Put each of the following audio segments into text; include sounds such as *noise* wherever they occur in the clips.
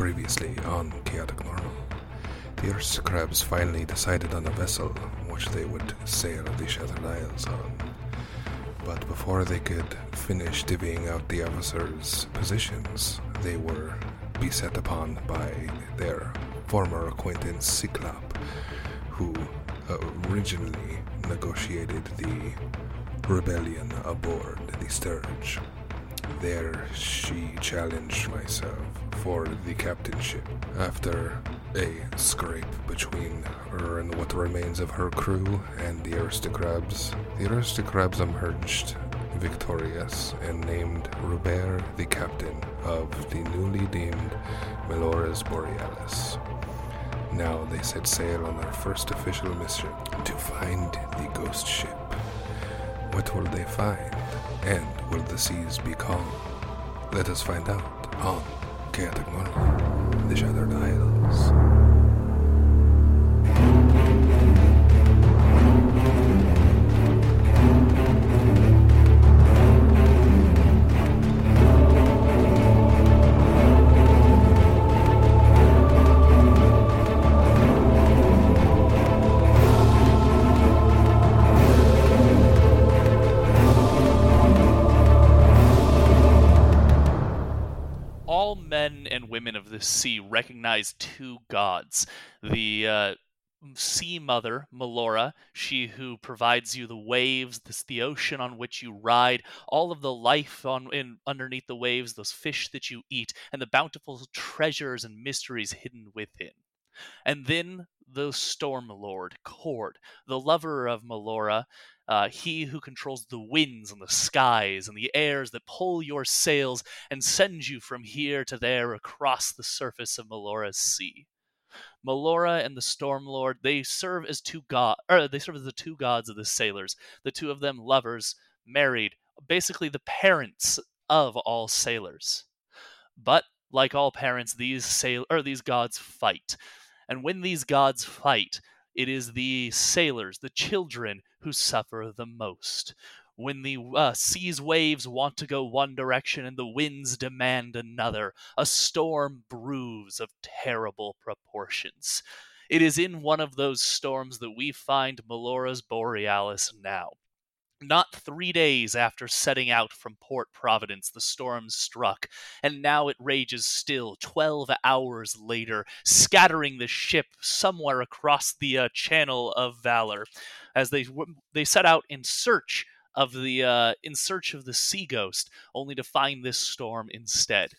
Previously on Chaotic Normal, the aristocrats finally decided on a vessel which they would sail the Shattered Isles on. But before they could finish divvying out the officers' positions, they were beset upon by their former acquaintance Cyclop, who originally negotiated the rebellion aboard the Sturge. There she challenged myself for the captainship. After a scrape between her and what remains of her crew and the aristocrats, the aristocrats emerged victorious and named Robert the captain of the newly deemed Melora's Borealis. Now they set sail on their first official mission to find the ghost ship. What will they find? And will the seas be calm? Let us find out on Chaotic the Shattered Isles. Women of the sea recognize two gods. The uh, sea mother melora she who provides you the waves this the ocean on which you ride all of the life on in underneath the waves those fish that you eat and the bountiful treasures and mysteries hidden within. And then the storm lord cord the lover of melora uh, he who controls the winds and the skies and the airs that pull your sails and send you from here to there across the surface of Melora's sea. Melora and the Storm Lord, they serve as two god or they serve as the two gods of the sailors. The two of them lovers, married, basically the parents of all sailors. But like all parents, these sail or these gods fight. And when these gods fight, it is the sailors, the children, who suffer the most. When the uh, sea's waves want to go one direction and the winds demand another, a storm brews of terrible proportions. It is in one of those storms that we find Melora's Borealis now. Not three days after setting out from Port Providence, the storm struck, and now it rages still, twelve hours later, scattering the ship somewhere across the uh, Channel of Valor, as they they set out in search of the uh, in search of the sea ghost, only to find this storm instead.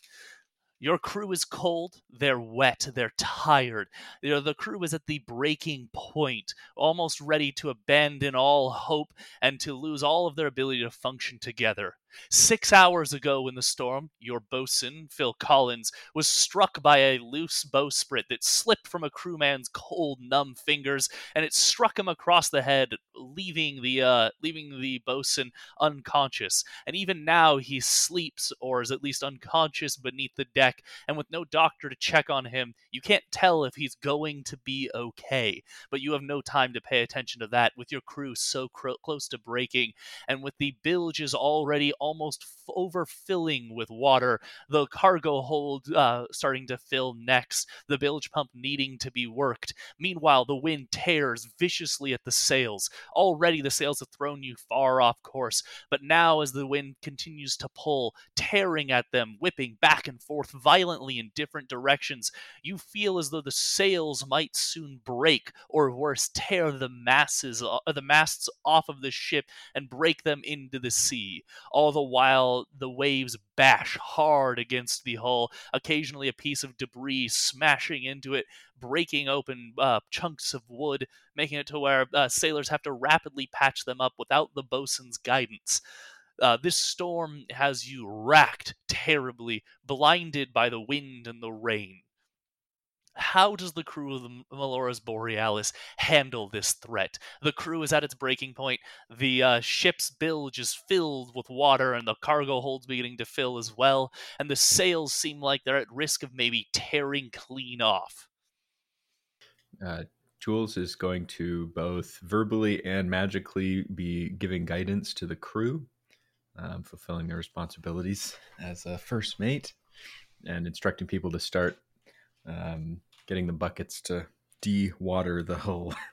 Your crew is cold, they're wet, they're tired. You know, the crew is at the breaking point, almost ready to abandon all hope and to lose all of their ability to function together. Six hours ago in the storm, your bosun, Phil Collins, was struck by a loose bowsprit that slipped from a crewman's cold, numb fingers, and it struck him across the head, leaving the uh, leaving the bosun unconscious. And even now, he sleeps, or is at least unconscious, beneath the deck. And with no doctor to check on him, you can't tell if he's going to be okay. But you have no time to pay attention to that, with your crew so cr- close to breaking, and with the bilges already almost f- overfilling with water, the cargo hold uh, starting to fill next, the bilge pump needing to be worked. Meanwhile, the wind tears viciously at the sails. Already, the sails have thrown you far off course, but now, as the wind continues to pull, tearing at them, whipping back and forth violently in different directions, you feel as though the sails might soon break, or worse, tear the masses, the masts off of the ship and break them into the sea. All the while, the waves bash hard against the hull, occasionally a piece of debris smashing into it, breaking open uh, chunks of wood, making it to where uh, sailors have to rapidly patch them up without the bosun's guidance. Uh, this storm has you racked terribly, blinded by the wind and the rain how does the crew of the Melora's Borealis handle this threat? The crew is at its breaking point. The uh, ship's bilge is filled with water, and the cargo hold's beginning to fill as well. And the sails seem like they're at risk of maybe tearing clean off. Uh, Jules is going to both verbally and magically be giving guidance to the crew, um, fulfilling their responsibilities as a first mate, and instructing people to start um, getting the buckets to de-water the hull. *laughs*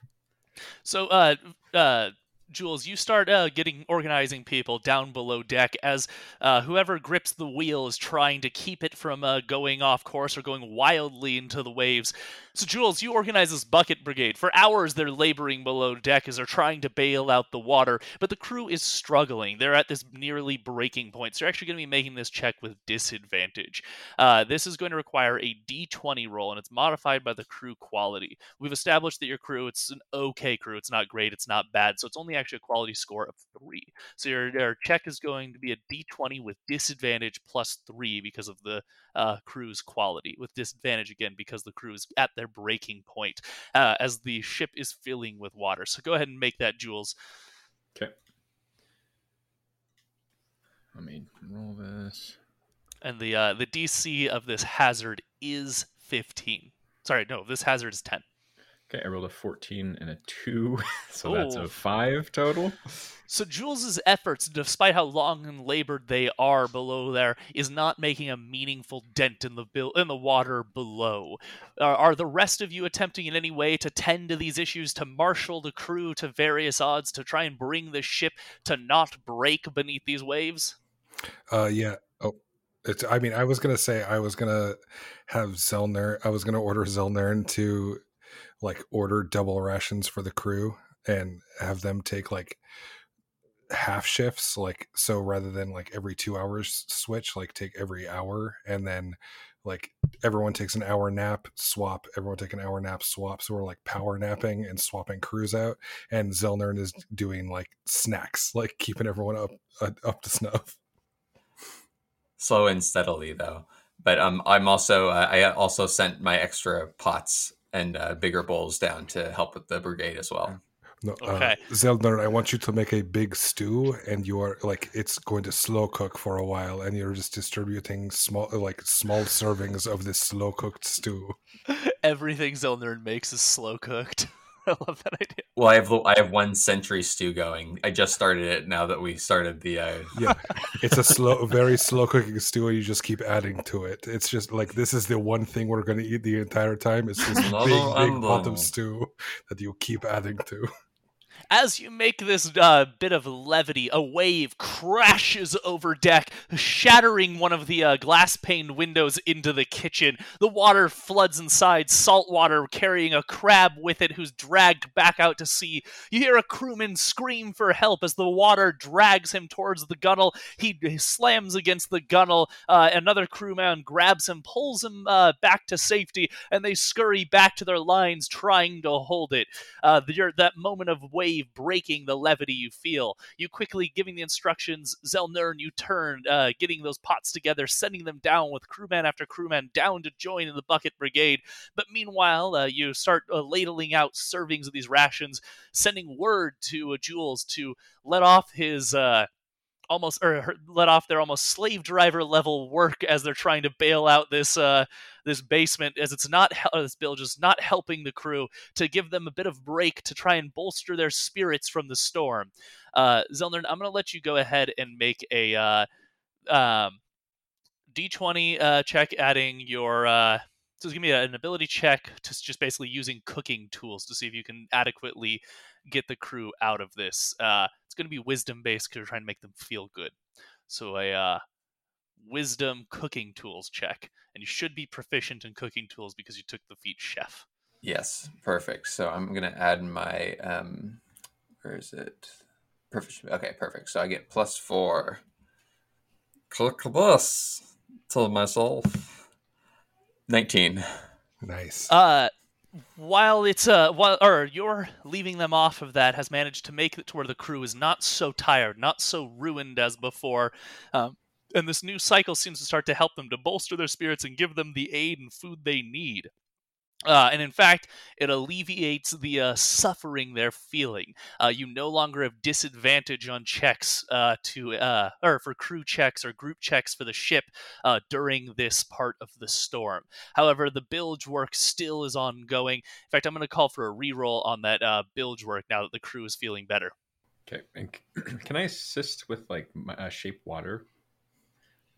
So, uh, uh, Jules, you start uh, getting organizing people down below deck as uh, whoever grips the wheel is trying to keep it from uh, going off course or going wildly into the waves. So, Jules, you organize this bucket brigade. For hours, they're laboring below deck as they're trying to bail out the water, but the crew is struggling. They're at this nearly breaking point. So, you're actually going to be making this check with disadvantage. Uh, this is going to require a d20 roll, and it's modified by the crew quality. We've established that your crew, it's an okay crew. It's not great, it's not bad. So, it's only actually a quality score of three. So, your, your check is going to be a d20 with disadvantage plus three because of the uh, crew's quality, with disadvantage again because the crew is at their breaking point uh, as the ship is filling with water. So go ahead and make that, Jules. Okay. Let me roll this. And the uh, the DC of this hazard is 15. Sorry, no, this hazard is 10. Okay, I rolled a 14 and a 2, *laughs* so Ooh. that's a 5 total. So Jules's efforts, despite how long and labored they are below there, is not making a meaningful dent in the bil- in the water below. Uh, are the rest of you attempting in any way to tend to these issues, to marshal the crew to various odds, to try and bring the ship to not break beneath these waves? Uh, yeah. Oh, it's. I mean, I was gonna say I was gonna have Zelner. I was gonna order Zelner to like order double rations for the crew and have them take like half shifts like so rather than like every two hours switch like take every hour and then like everyone takes an hour nap swap everyone take an hour nap swap. So we're like power napping and swapping crews out and zelnern is doing like snacks like keeping everyone up uh, up to snuff. Slow and steadily though. But um i'm also uh, i also sent my extra pots and uh, bigger bowls down to help with the brigade as well. No, uh, okay. Uh, Zeldner, I want you to make a big stew, and you are like it's going to slow cook for a while, and you're just distributing small, like small servings of this slow cooked stew. *laughs* Everything Zeldner makes is slow cooked. *laughs* *laughs* I love that idea. Well, I have I have one century stew going. I just started it now that we started the. Uh... Yeah, it's a slow, very slow cooking stew. You just keep adding to it. It's just like this is the one thing we're going to eat the entire time. It's this *laughs* big, big pot of stew that you keep adding to. As you make this uh, bit of levity, a wave crashes over deck, shattering one of the uh, glass paned windows into the kitchen. The water floods inside, salt water carrying a crab with it who's dragged back out to sea. You hear a crewman scream for help as the water drags him towards the gunwale. He, slams against the gunwale. Uh, another crewman grabs him, pulls him uh, back to safety, and they scurry back to their lines, trying to hold it. Uh, the, that moment of wave breaking the levity you feel. You quickly giving the instructions, Zelnern, you turn, uh, getting those pots together, sending them down with crewman after crewman down to join in the bucket brigade. But meanwhile, uh, you start uh, ladling out servings of these rations, sending word to uh, Jules to let off his uh, almost or let off their almost slave driver level work as they're trying to bail out this uh, this basement as it's not this bilge is not helping the crew to give them a bit of break to try and bolster their spirits from the storm. Uh, Zelnern, I'm going to let you go ahead and make a uh, um, d20 uh, check, adding your uh, so give me an ability check to just basically using cooking tools to see if you can adequately get the crew out of this. Uh, it's going to be wisdom based because you're trying to make them feel good. So a uh, wisdom cooking tools check, and you should be proficient in cooking tools because you took the feat chef. Yes, perfect. So I'm going to add my um, where is it? Proficient. Okay, perfect. So I get plus four. Cook this. Tell myself. 19. Nice. Uh, while it's uh, while or you're leaving them off of that has managed to make it to where the crew is not so tired, not so ruined as before. Um, and this new cycle seems to start to help them to bolster their spirits and give them the aid and food they need. Uh, and in fact, it alleviates the uh, suffering they're feeling. Uh, you no longer have disadvantage on checks uh, to uh, or for crew checks or group checks for the ship uh, during this part of the storm. However, the bilge work still is ongoing. In fact, I'm going to call for a reroll on that bilge work now that the crew is feeling better. Okay, and *clears throat* can I assist with like my, shape water,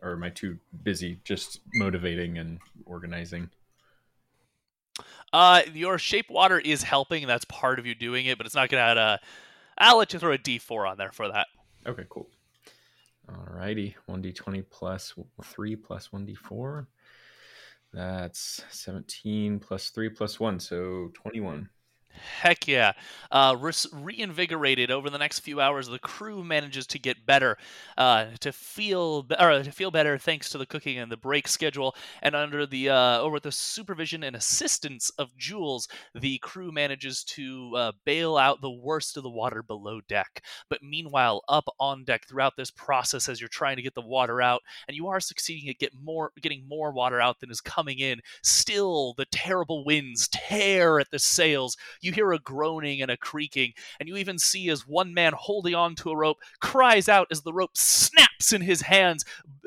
or am I too busy just motivating and organizing? Uh, your shape water is helping. That's part of you doing it, but it's not going to add a. I'll let you throw a D4 on there for that. Okay, cool. Alrighty, 1d20 plus 3 plus 1d4. That's 17 plus 3 plus 1, so 21. Heck yeah. Uh, re- reinvigorated over the next few hours, the crew manages to get better, uh, to feel be- or to feel better thanks to the cooking and the break schedule. And under the uh, over the supervision and assistance of Jules, the crew manages to uh, bail out the worst of the water below deck. But meanwhile, up on deck throughout this process, as you're trying to get the water out, and you are succeeding at get more getting more water out than is coming in, still the terrible winds tear at the sails you hear a groaning and a creaking, and you even see as one man holding on to a rope cries out as the rope snaps in his hands,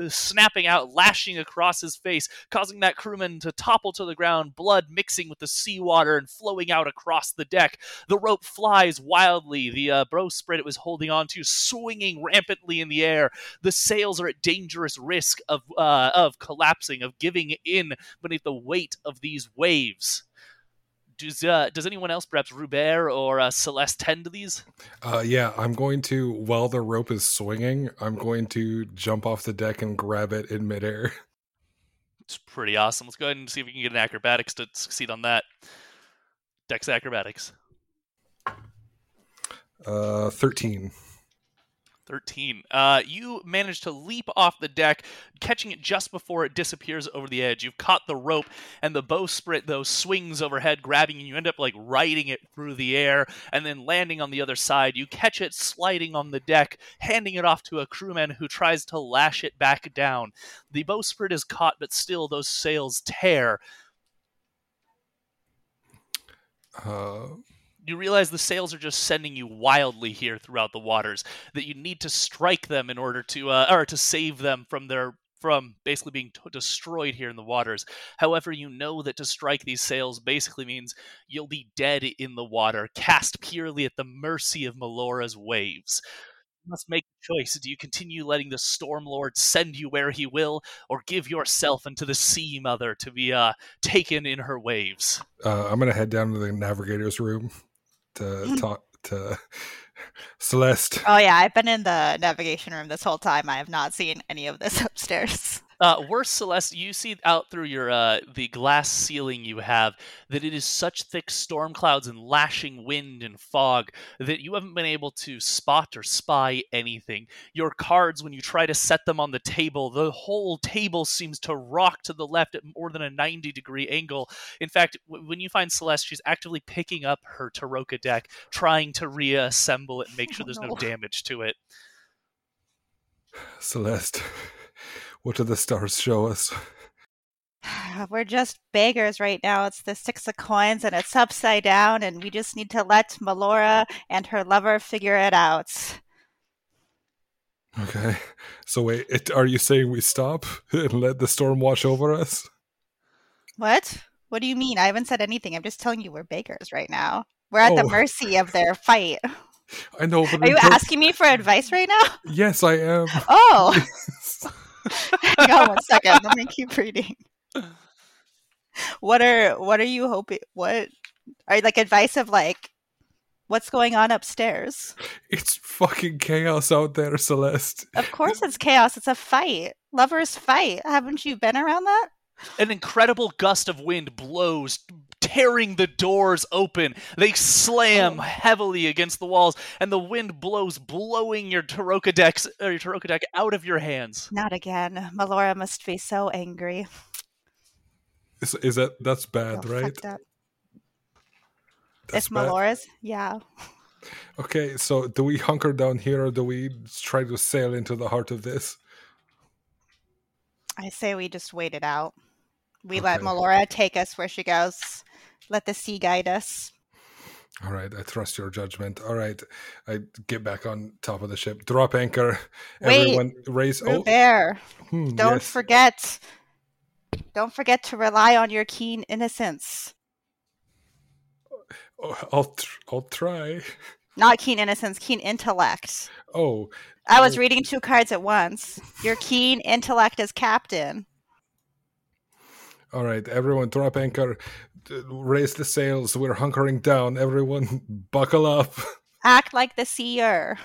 snapping out, lashing across his face, causing that crewman to topple to the ground, blood mixing with the seawater and flowing out across the deck. The rope flies wildly, the uh, bowsprit it was holding on to swinging rampantly in the air. The sails are at dangerous risk of uh, of collapsing, of giving in beneath the weight of these waves does uh, does anyone else, perhaps Rubert or uh, Celeste, tend to these? Uh, yeah, I'm going to while the rope is swinging, I'm going to jump off the deck and grab it in midair. *laughs* It's pretty awesome. Let's go ahead and see if we can get an acrobatics to succeed on that. Dex acrobatics. Uh, thirteen. 13. Uh, you manage to leap off the deck, catching it just before it disappears over the edge. You've caught the rope, and the bowsprit, though, swings overhead, grabbing you. You end up like riding it through the air and then landing on the other side. You catch it sliding on the deck, handing it off to a crewman who tries to lash it back down. The bowsprit is caught, but still, those sails tear. Uh, you realize the sails are just sending you wildly here throughout the waters. That you need to strike them in order to, uh, or to save them from their from basically being t- destroyed here in the waters. However, you know that to strike these sails basically means you'll be dead in the water, cast purely at the mercy of Melora's waves. You must make a choice. Do you continue letting the Storm Lord send you where he will, or give yourself into the Sea Mother to be uh, taken in her waves? Uh, I'm going to head down to the navigator's room to *laughs* talk to Celeste. Oh yeah, I've been in the navigation room this whole time. I have not seen any of this *laughs* upstairs. Uh, worse, Celeste, you see out through your uh, the glass ceiling you have that it is such thick storm clouds and lashing wind and fog that you haven't been able to spot or spy anything. Your cards, when you try to set them on the table, the whole table seems to rock to the left at more than a 90 degree angle. In fact, w- when you find Celeste, she's actively picking up her Tarokka deck, trying to reassemble it and make *laughs* sure there's no. no damage to it. Celeste. What do the stars show us? *laughs* *sighs* We're just beggars right now. It's the six of coins and it's upside down, and we just need to let Melora and her lover figure it out. Okay. So wait, it, are you saying we stop *laughs* and let the storm wash over us? What? What do you mean? I haven't said anything. I'm just telling you we're beggars right now. We're at the Oh. mercy of their fight. *laughs* I know, but Are you in asking me for advice right now? Yes, I am. Oh, hang on one second. Let me keep reading. What are what are you hoping? What are like advice of like what's going on upstairs? it's fucking chaos out there, Celeste. Of course, it's chaos. It's a fight. Lovers fight. Haven't you been around that? An incredible gust of wind blows, tearing the doors open. They slam oh. heavily against the walls, and the wind blows, blowing your Tarokka decks, or your Tarokka deck out of your hands. Not again. Melora must be so angry. Is, is that that's bad, All right? fucked up. That's if bad. Melora's, yeah. Okay, so do we hunker down here or do we try to sail into the heart of this? I say we just wait it out. We let Okay. Melora take us where she goes. Let the sea guide us. All right, I trust your judgment. All right, I get back on top of the ship. Drop anchor. Wait, Everyone raise. Oh, Robert, hmm, don't yes. forget. Don't forget to rely on your keen innocence. Oh, I'll tr- I'll try. Not keen innocence, keen intellect. Oh, I was Oh. reading two cards at once. Your keen intellect as captain. All right. Everyone, drop anchor. Raise the sails. We're hunkering down. Everyone, *laughs* buckle up. Act like the seer.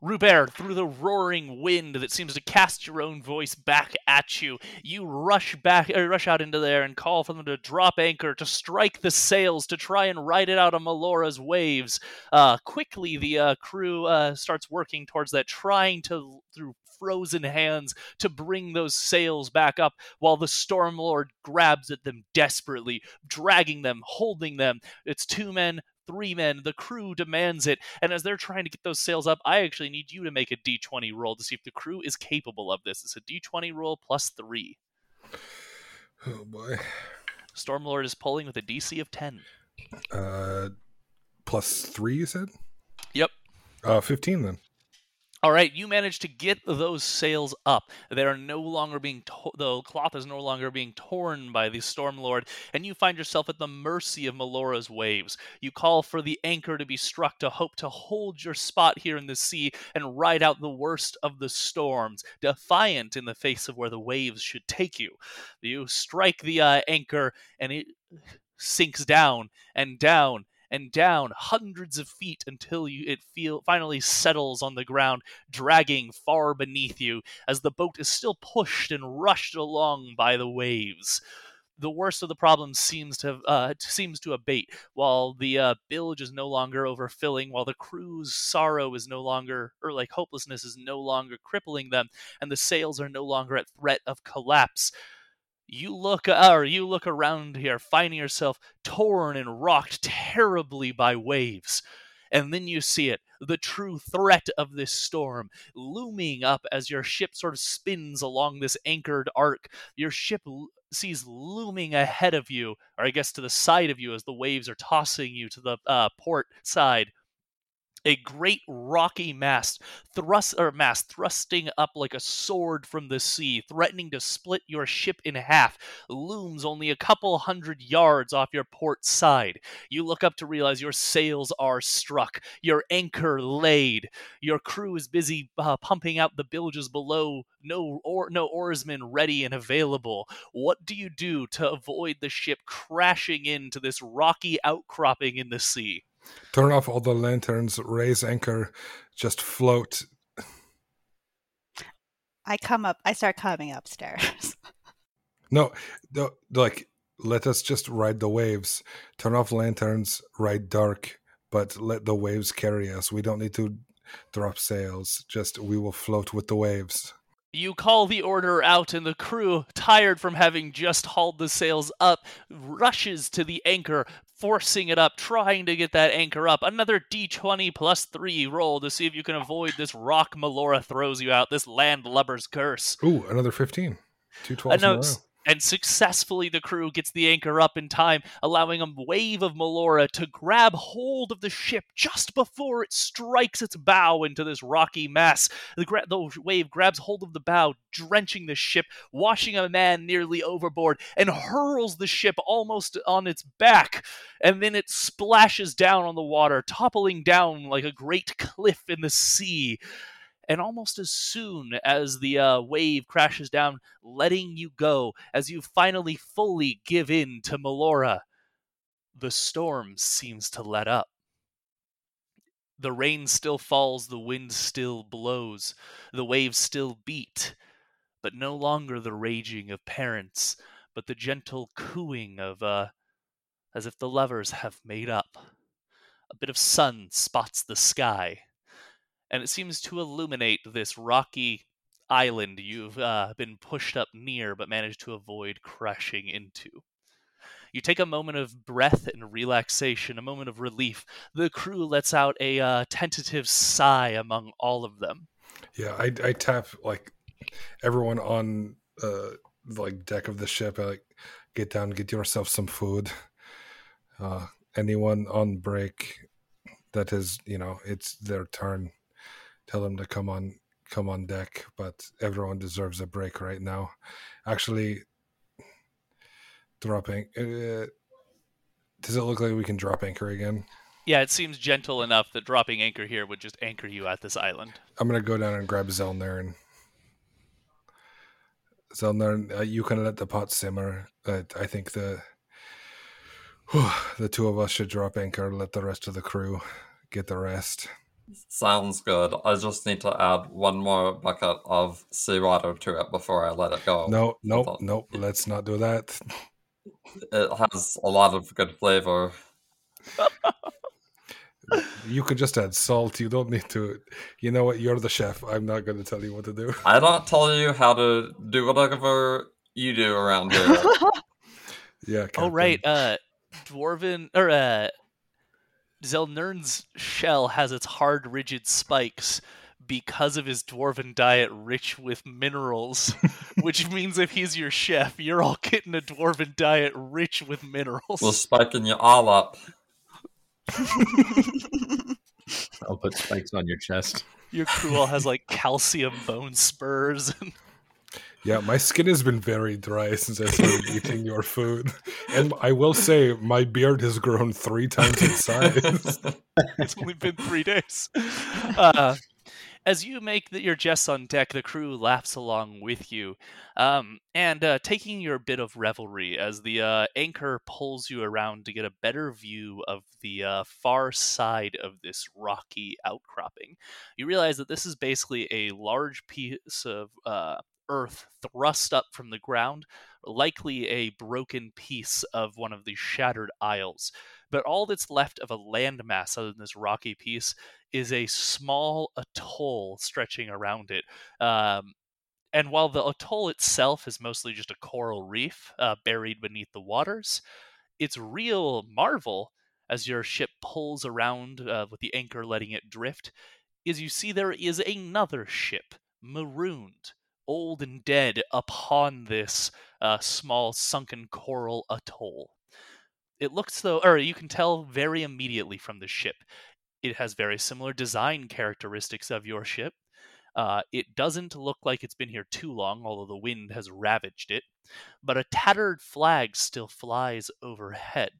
Rubert, through the roaring wind that seems to cast your own voice back at you, you rush back, or rush out into there and call for them to drop anchor, to strike the sails, to try and ride it out on Melora's waves. Uh, quickly, the uh, crew uh, starts working towards that, trying to through frozen hands to bring those sails back up, while the storm lord grabs at them desperately, dragging them, holding them. It's two men, three men. The crew demands it. And as they're trying to get those sails up, I actually need you to make a d20 roll to see if the crew is capable of this. It's a d20 roll plus three. Oh boy. Stormlord is pulling with a DC of 10. Uh, plus three. You said. Yep. Uh, fifteen then. All right, you managed to get those sails up. They are no longer being to- the cloth is no longer being torn by the Stormlord, and you find yourself at the mercy of Melora's waves. You call for the anchor to be struck to hope to hold your spot here in the sea and ride out the worst of the storms, defiant in the face of where the waves should take you. You strike the uh, anchor, and it sinks down and down and down hundreds of feet until you it feel finally settles on the ground dragging far beneath you as the boat is still pushed and rushed along by the waves. The worst of the problem seems to have, uh, seems to abate. While the uh, bilge is no longer overfilling while the crew's sorrow is no longer or like hopelessness is no longer crippling them and the sails are no longer at threat of collapse you look uh, or you look around here finding yourself torn and rocked terribly by waves and then you see it the true threat of this storm looming up as your ship sort of spins along this anchored arc. Your ship l- sees looming ahead of you or i guess to the side of you as the waves are tossing you to the uh, port side a great rocky mast thrust or mast thrusting up like a sword from the sea threatening to split your ship in half looms only a couple hundred yards off your port side. You look up to realize your sails are struck your anchor laid your crew is busy uh, pumping out the bilges below. No or no oarsmen ready and available. What do you do to avoid the ship crashing into this rocky outcropping in the sea Turn off all the lanterns. Raise anchor. Just float. I come up. I start coming upstairs. *laughs* No, no, like let us just ride the waves. Turn off lanterns. Ride dark, but let the waves carry us. We don't need to drop sails. Just we will float with the waves. You call the order out, and the crew, tired from having just hauled the sails up, rushes to the anchor, forcing it up, trying to get that anchor up. Another d20 plus 3 roll to see if you can avoid this rock Melora throws you out, this landlubber's curse. Ooh, another 15. Two 12s and successfully the crew gets the anchor up in time, allowing a wave of Melora to grab hold of the ship just before it strikes its bow into this rocky mass. The, gra- the wave grabs hold of the bow, drenching the ship, washing a man nearly overboard, and hurls the ship almost on its back. And then it splashes down on the water, toppling down like a great cliff in the sea and almost as soon as the uh, wave crashes down, letting you go, as you finally fully give in to Melora, the storm seems to let up. The rain still falls, the wind still blows, the waves still beat, but no longer the raging of parents, but the gentle cooing of, uh, as if the lovers have made up. A bit of sun spots the sky and it seems to illuminate this rocky island you've uh, been pushed up near but managed to avoid crashing into. You take a moment of breath and relaxation, a moment of relief. The crew lets out a uh, tentative sigh among all of them. Yeah, I, I tap like everyone on uh like deck of the ship. I, like get down, get yourself some food. Uh, anyone on break that is, you know, it's their turn tell them to come on come on deck but everyone deserves a break right now. Actually dropping uh, does it look like we can drop anchor again? Yeah it seems gentle enough that dropping anchor here would just anchor you at this island. I'm gonna go down and grab zelner and zelner uh, you can let the pot simmer uh, i think the whew, the two of us should drop anchor let the rest of the crew get the rest Sounds good. I just need to add one more bucket of seawater to it before I let it go. No, nope, nope. Let's not do that. It has a lot of good flavor. you could just add salt. You don't need to. You know what? You're the chef. I'm not going to tell you what to do. I don't tell you how to do whatever you do around here. *laughs* yeah. Captain. Oh right. Uh, dwarven or uh, Zelnern's shell has its hard, rigid spikes because of his dwarven diet rich with minerals, *laughs* which means if he's your chef, you're all getting a dwarven diet rich with minerals. We're spiking you all up. *laughs* I'll put spikes on your chest. Your crew all has like calcium bone spurs. And... Yeah, my skin has been very dry since I started *laughs* eating your food. And I will say, my beard has grown three times in size. *laughs* it's only been three days. Uh, as you make the, your jests on deck, the crew laughs along with you, um, and uh, taking your bit of revelry as the uh, anchor pulls you around to get a better view of the uh, far side of this rocky outcropping. You realize that this is basically a large piece of uh, earth thrust up from the ground, likely a broken piece of one of the shattered isles. But all that's left of a landmass other than this rocky piece is a small atoll stretching around it. Um, and while the atoll itself is mostly just a coral reef uh, buried beneath the waters, its real marvel as your ship pulls around uh, with the anchor letting it drift is you see there is another ship marooned old and dead upon this uh, small sunken coral atoll. It looks though, or you can tell very immediately from the ship. It has very similar design characteristics of your ship. Uh, it doesn't look like it's been here too long, although the wind has ravaged it. But a tattered flag still flies overhead,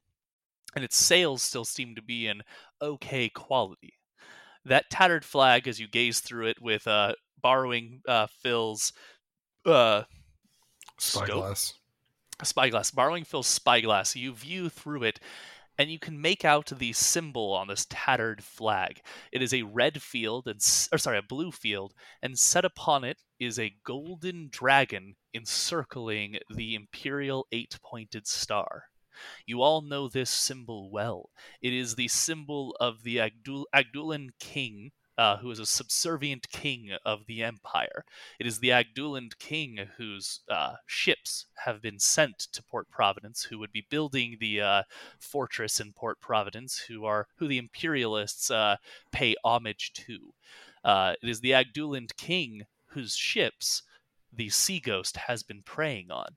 and its sails still seem to be in okay quality. That tattered flag, as you gaze through it with uh, borrowing uh, Phil's uh, spyglass. Spyglass. Borrowing Phil's spyglass, you view through it, and you can make out the symbol on this tattered flag. It is a red field, and or sorry, a blue field, and set upon it is a golden dragon encircling the imperial eight-pointed star. You all know this symbol well. It is the symbol of the Agdul- Agdulan king uh, who is a subservient king of the empire. It is the Agduland king whose uh, ships have been sent to Port Providence, who would be building the uh, fortress in Port Providence, who are who the imperialists uh, pay homage to. Uh, it is the Agduland king whose ships the Sea Ghost has been preying on.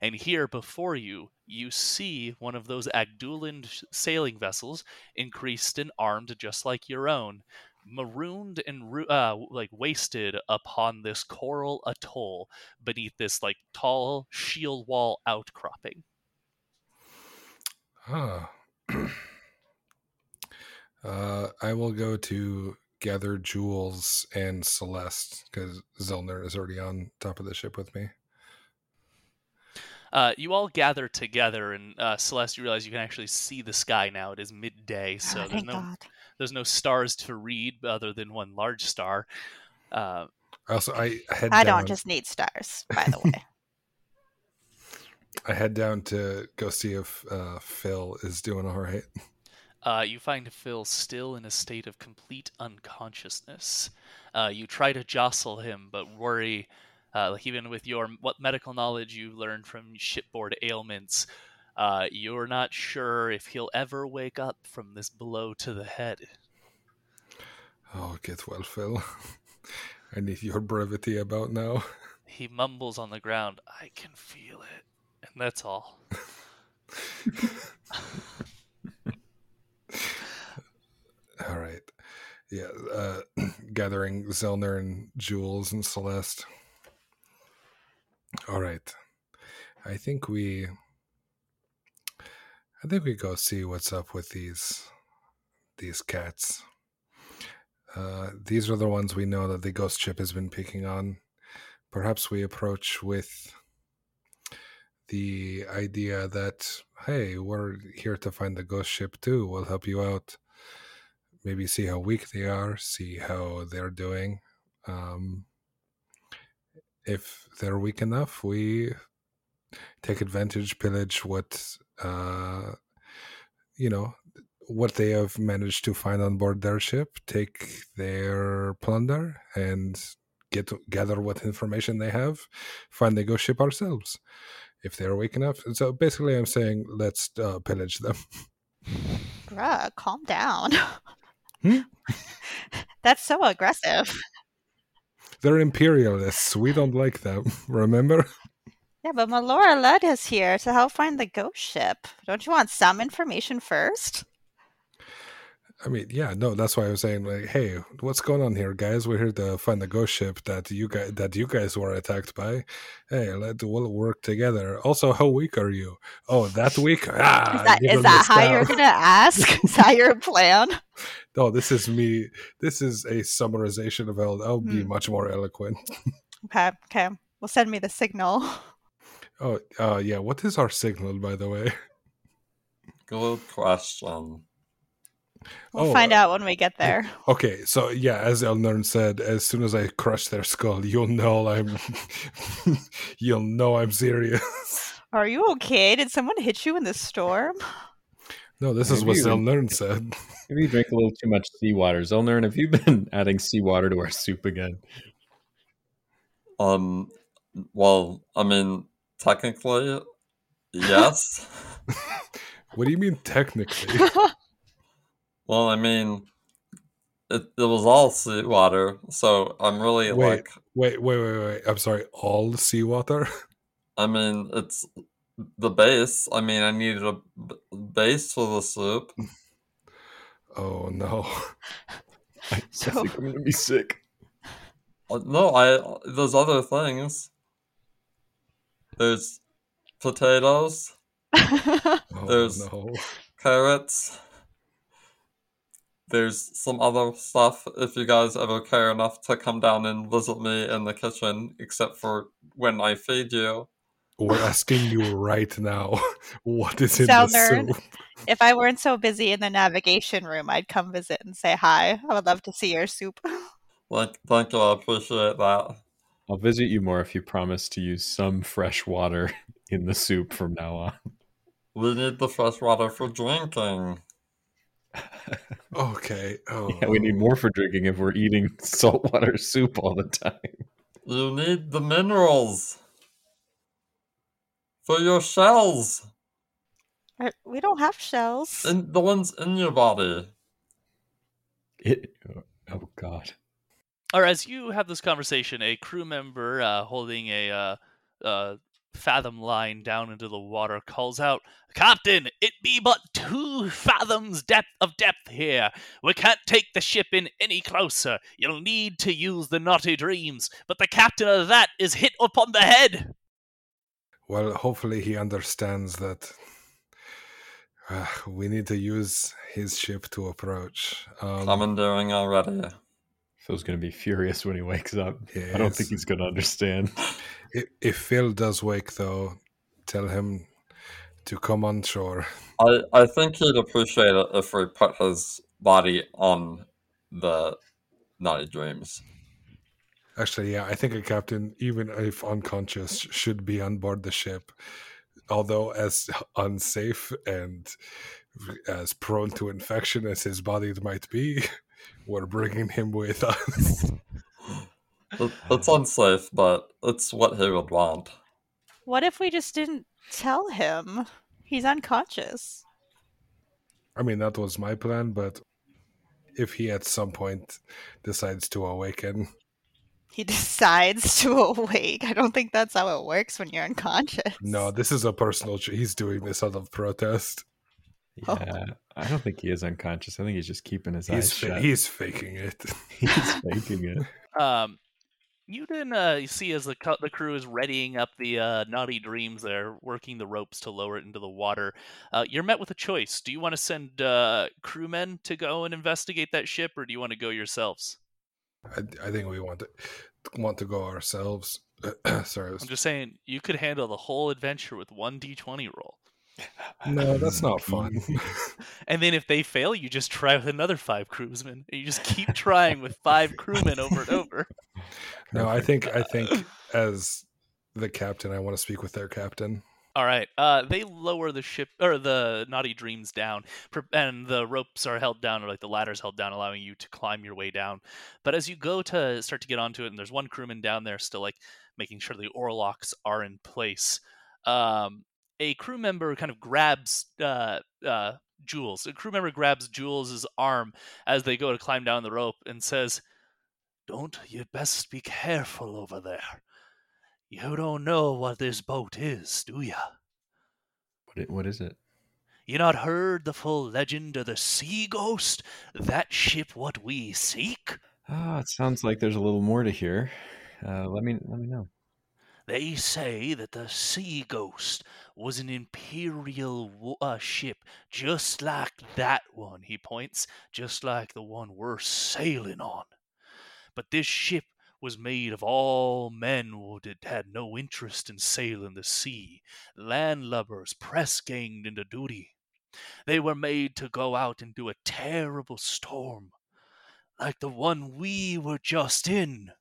And here before you, you see one of those Agdulan sh- sailing vessels, increased and armed just like your own, marooned and uh, like wasted upon this coral atoll beneath this like tall shield wall outcropping. Huh. *clears throat* uh, I will go to gather Jules and Celeste because Zellner is already on top of the ship with me. Uh, you all gather together, and uh, Celeste, you realize you can actually see the sky now. It is midday, so Oh, there's no God. There's no stars to read other than one large star. Uh, Also, I head I down. don't just need stars, by the way. *laughs* *laughs* I head down to go see if uh, Phil is doing all right. uh, you find Phil still in a state of complete unconsciousness. Uh, you try to jostle him, but worry, uh, like even with your what medical knowledge you learned from shipboard ailments, uh, you're not sure if he'll ever wake up from this blow to the head. Oh, get well, Phil. *laughs* I need your brevity about now. He mumbles on the ground, I can feel it. And that's all. *laughs* All right. Yeah, uh, *clears throat* gathering Zellner and Jules and Celeste. All right. I think we I think we go see what's up with these these cats. Uh, these are the ones we know that the ghost ship has been picking on. Perhaps we approach with the idea that hey, we're here to find the ghost ship too. We'll help you out. Maybe see how weak they are, see how they're doing. Um, if they're weak enough, we take advantage, pillage what uh, you know what they have managed to find on board their ship, take their plunder, and get gather what information they have, find the ghost ship ourselves if they're weak enough. So basically, I'm saying let's uh, pillage them. Bruh, calm down. Hmm? *laughs* That's so aggressive. They're imperialists. We don't like them. *laughs* Remember? Yeah, but Melora led us here to help find the ghost ship. Don't you want some information first? I mean, yeah, no, that's why I was saying, like, hey, what's going on here, guys? We're here to find the ghost ship that you guys that you guys were attacked by. Hey, let we'll work together. Also, how weak are you? Oh, that weak? *laughs* Ah, Is that, is that how you're to ask? *laughs* is that your plan? No, this is me. This is a summarization of how I'll be Hmm. much more eloquent. *laughs* Okay, okay. Well, send me the signal. Oh, uh, yeah. What is our signal, by the way? *laughs* Good question. We'll Oh, find uh, out when we get there. Okay, so yeah, as Elnern said, as soon as I crush their skull, you'll know I'm, *laughs* you'll know I'm serious. *laughs* Are you okay? Did someone hit you in the storm? No, this is what Maybe Elnern said. Maybe you drink a little too much seawater. Zolnern, have you been adding seawater to our soup again? Um, well, I mean, technically, yes. *laughs* What do you mean technically? *laughs* well, I mean, it, it was all seawater, so I'm really Wait. like, Wait, wait, wait, wait. I'm sorry. All seawater? *laughs* I mean, it's the base. I mean, I needed a b- base for the soup. Oh no. I, So- I think I'm gonna be sick. Uh, No, I there's other things. There's potatoes, *laughs* Oh There's- no. carrots. There's some other stuff if you guys ever care enough to come down and visit me in the kitchen, except for when I feed you. We're asking you right now. *laughs* What is in Sound the nerd. soup? if I weren't so busy in the navigation room, I'd come visit and say hi. I would love to see your soup. *laughs* Like, thank you, I appreciate that. I'll visit you more if you promise to use some fresh water *laughs* in the soup from now on. We need the fresh water for drinking. Okay. Oh. Yeah, we need more for drinking if we're eating *laughs* saltwater soup all the time. You need the minerals for your shells Uh, we don't have shells. and the ones in your body. It, oh God. Or as you have this conversation, a crew member uh, holding a uh, uh, fathom line down into the water, calls out, Captain, it be but two fathoms depth of depth here. We can't take the ship in any closer. You'll need to use the naughty dreams, but the captain of that is hit upon the head. Well, hopefully he understands that uh, we need to use his ship to approach. Um, Commandeering already. Phil's going to be furious when he wakes up. I don't think he's going to understand. if, if Phil does wake, though, tell him to come on shore. I, I think he'd appreciate it if we put his body on the Naughty Dreams. Actually, yeah, I think a captain, even if unconscious, should be on board the ship. Although as unsafe and as prone to infection as his body might be, *laughs* we're bringing him with us. It's unsafe, but it's what he would want. What if we just didn't tell him? He's unconscious. I mean, that was my plan, but if he at some point decides to awaken, He *laughs* decides to awake. I don't think that's how it works when you're unconscious. no, this is a personal. Ch- he's doing this out of protest. Oh. Yeah, I don't think he is unconscious. I think he's just keeping his He's eyes fa- shut. he's faking it. *laughs* *laughs* he's faking it. Um, you then uh, you see as the cu- the crew is readying up the uh, naughty dreams, they're working the ropes to lower it into the water. Uh, you're met with a choice. Do you want to send uh, crewmen to go and investigate that ship, or do you want to go yourselves? I, I think we want to want to go ourselves. *clears throat* Sorry, was- I'm just saying you could handle the whole adventure with one d20 roll, no, that's not fun. *laughs* *laughs* and then if they fail, you just try with another five crewsmen. And you just keep trying with five crewmen over and over. no, I think I *laughs* think as the captain, I want to speak with their captain. All right. Uh, they lower the ship or the naughty dreams down, and the ropes are held down, or like the ladders held down, allowing you to climb your way down. But as you go to start to get onto it, and there's one crewman down there still like making sure the oar locks are in place. Um, a crew member kind of grabs uh, uh, Jules. A crew member grabs Jules' arm as they go to climb down the rope and says, "Don't you best be careful over there." You don't know what this boat is, do ya? What, i- what is it? You not heard the full legend of the sea ghost? That ship what we seek? Ah, it sounds like there's a little more to hear. Uh, let me let me know. They say that the sea ghost was an imperial wo- uh, ship, just like that one, he points, just like the one we're sailing on. But this ship was made of all men did, had no interest in sailing the sea, landlubbers press ganged into duty. They were made to go out into a terrible storm, like the one we were just in.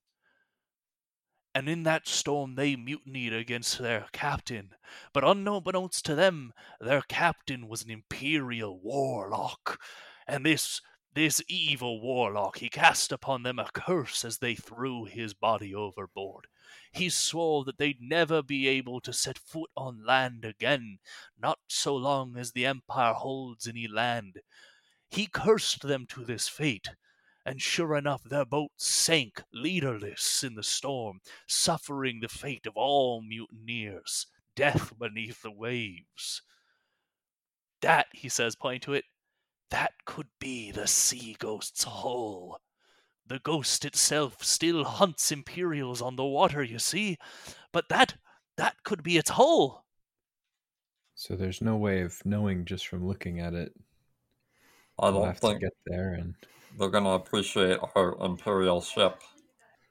And in that storm they mutinied against their captain. But unbeknownst to them, their captain was an imperial warlock. And this this evil warlock, he cast upon them a curse as they threw his body overboard. He swore that they'd never be able to set foot on land again, not so long as the Empire holds any land. He cursed them to this fate, and sure enough, their boat sank leaderless in the storm, suffering the fate of all mutineers death beneath the waves. That, he says, pointing to it, that could be the sea ghost's hull. The ghost itself still hunts Imperials on the water, you see, but that that could be its hull. So there's no way of knowing just from looking at it. I We'll don't have to think get there and they're going to appreciate our Imperial ship.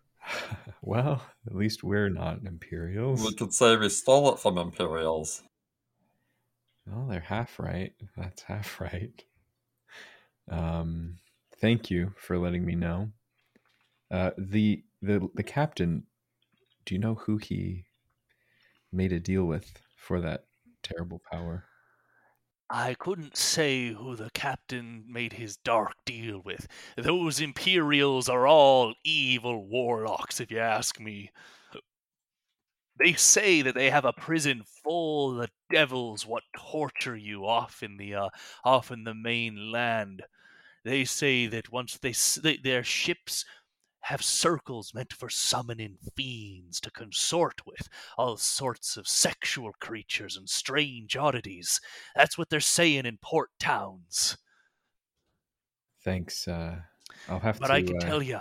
*laughs* well, at least we're not Imperials. We could say we stole it from Imperials. Well, they're half right. That's half right. Um, thank you for letting me know. Uh, the the the captain. Do you know who he made a deal with for that terrible power? I couldn't say who the captain made his dark deal with. Those Imperials are all evil warlocks, if you ask me. They say that they have a prison full of devils what torture you off in the uh, off in the mainland. They say that once they, they their ships have circles meant for summoning fiends to consort with, all sorts of sexual creatures and strange oddities. That's what they're saying in port towns. Thanks. Uh, I'll have but to. But I can uh, tell you,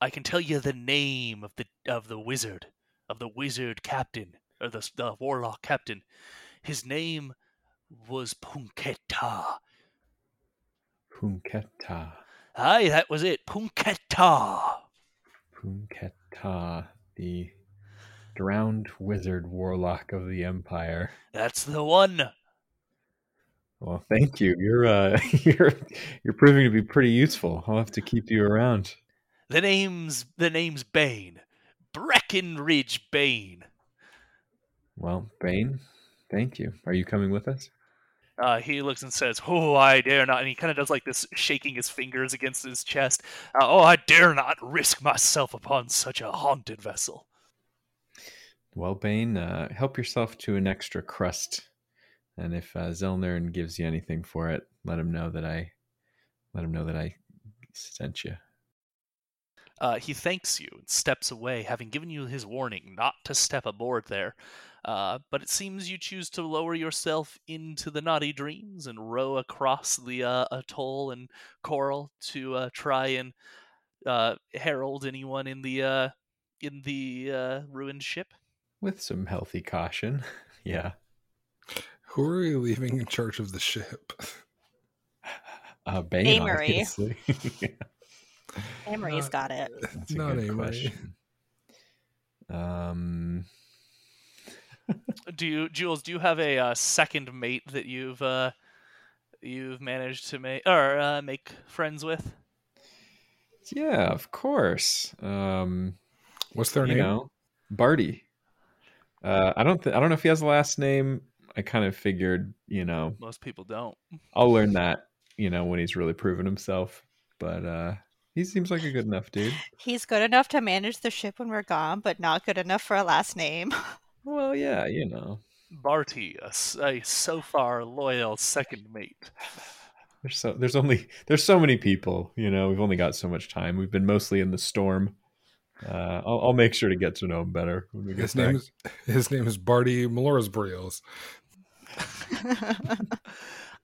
I can tell you the name of the of the wizard, of the wizard captain, or the the warlock captain. His name was Punketa. Punketa. Aye, that was it, Punketa. Punketa, the drowned wizard warlock of the empire. That's the one. Well, thank you. You're uh, *laughs* you're you're proving to be pretty useful. I'll have to keep you around. The name's the name's Bane, Breckenridge Bane. Well, Bane, thank you. Are you coming with us? Uh, he looks and says, "Oh, I dare not," and he kind of does like this, shaking his fingers against his chest. Uh, oh, I dare not risk myself upon such a haunted vessel. Well, Bane, uh, help yourself to an extra crust, and if uh, Zelnern gives you anything for it, let him know that I let him know that I sent you. Uh, he thanks you and steps away, having given you his warning not to step aboard there. Uh, but it seems you choose to lower yourself into the naughty dreams and row across the uh, atoll and coral to uh, try and uh, herald anyone in the uh, in the uh, ruined ship. With some healthy caution, *laughs* yeah. Who are you leaving in charge of the ship? *laughs* Uh, Bane, Amory. obviously. Amory's Not- got it. That's a Not good Amory. question. Um, Do you, Jules? Do you have a uh, second mate that you've uh, you've managed to make or uh, make friends with? yeah, of course. Um, What's their you name? know, Barty. Uh, I don't. Th- I don't know if he has a last name. I kind of figured, you know, Most people don't. I'll learn that, you know, when he's really proven himself. But uh, he seems like a good enough dude. *laughs* He's good enough to manage the ship when we're gone, but not good enough for a last name. *laughs* Well, yeah, you know, Barty, a so far loyal second mate. there's so there's only there's so many people. You know, we've only got so much time. We've been mostly in the storm. Uh, I'll, I'll make sure to get to know him better when we get His back. name is his name is Barty Melora's Brios. *laughs*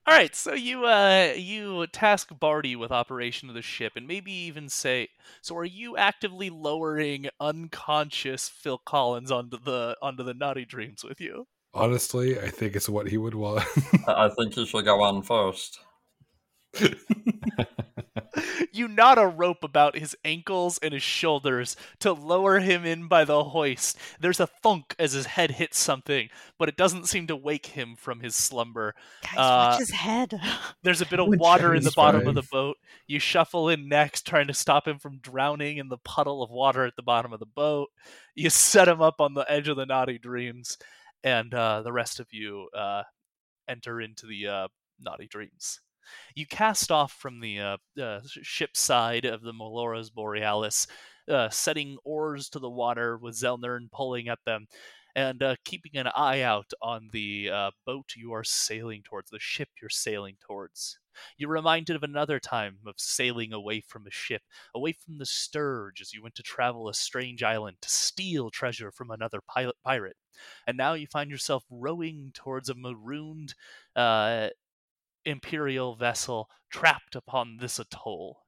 All right, so you uh you task Barty with operation of the ship, and maybe even say, so are you actively lowering unconscious Phil Collins onto the onto the naughty dreams with you? Honestly, I think it's what he would want. I I think you should go on first. *laughs* you knot a rope about his ankles and his shoulders to lower him in by the hoist. There's a thunk as his head hits something, but it doesn't seem to wake him from his slumber. Guys, Uh, watch his head. *laughs* There's a bit of Which water in the is bottom of the boat. You shuffle in next, trying to stop him from drowning in the puddle of water at the bottom of the boat. You set him up on the edge of the naughty dreams, and uh, the rest of you uh, enter into the uh, naughty dreams. You cast off from the uh, uh, ship side of the Melora's Borealis, uh, setting oars to the water with Zelnern pulling at them, and uh, keeping an eye out on the uh, boat you are sailing towards, the ship you're sailing towards. You're reminded of another time of sailing away from a ship, away from the Sturge as you went to travel a strange island to steal treasure from another pilot pirate. And now you find yourself rowing towards a marooned uh, imperial vessel trapped upon this atoll.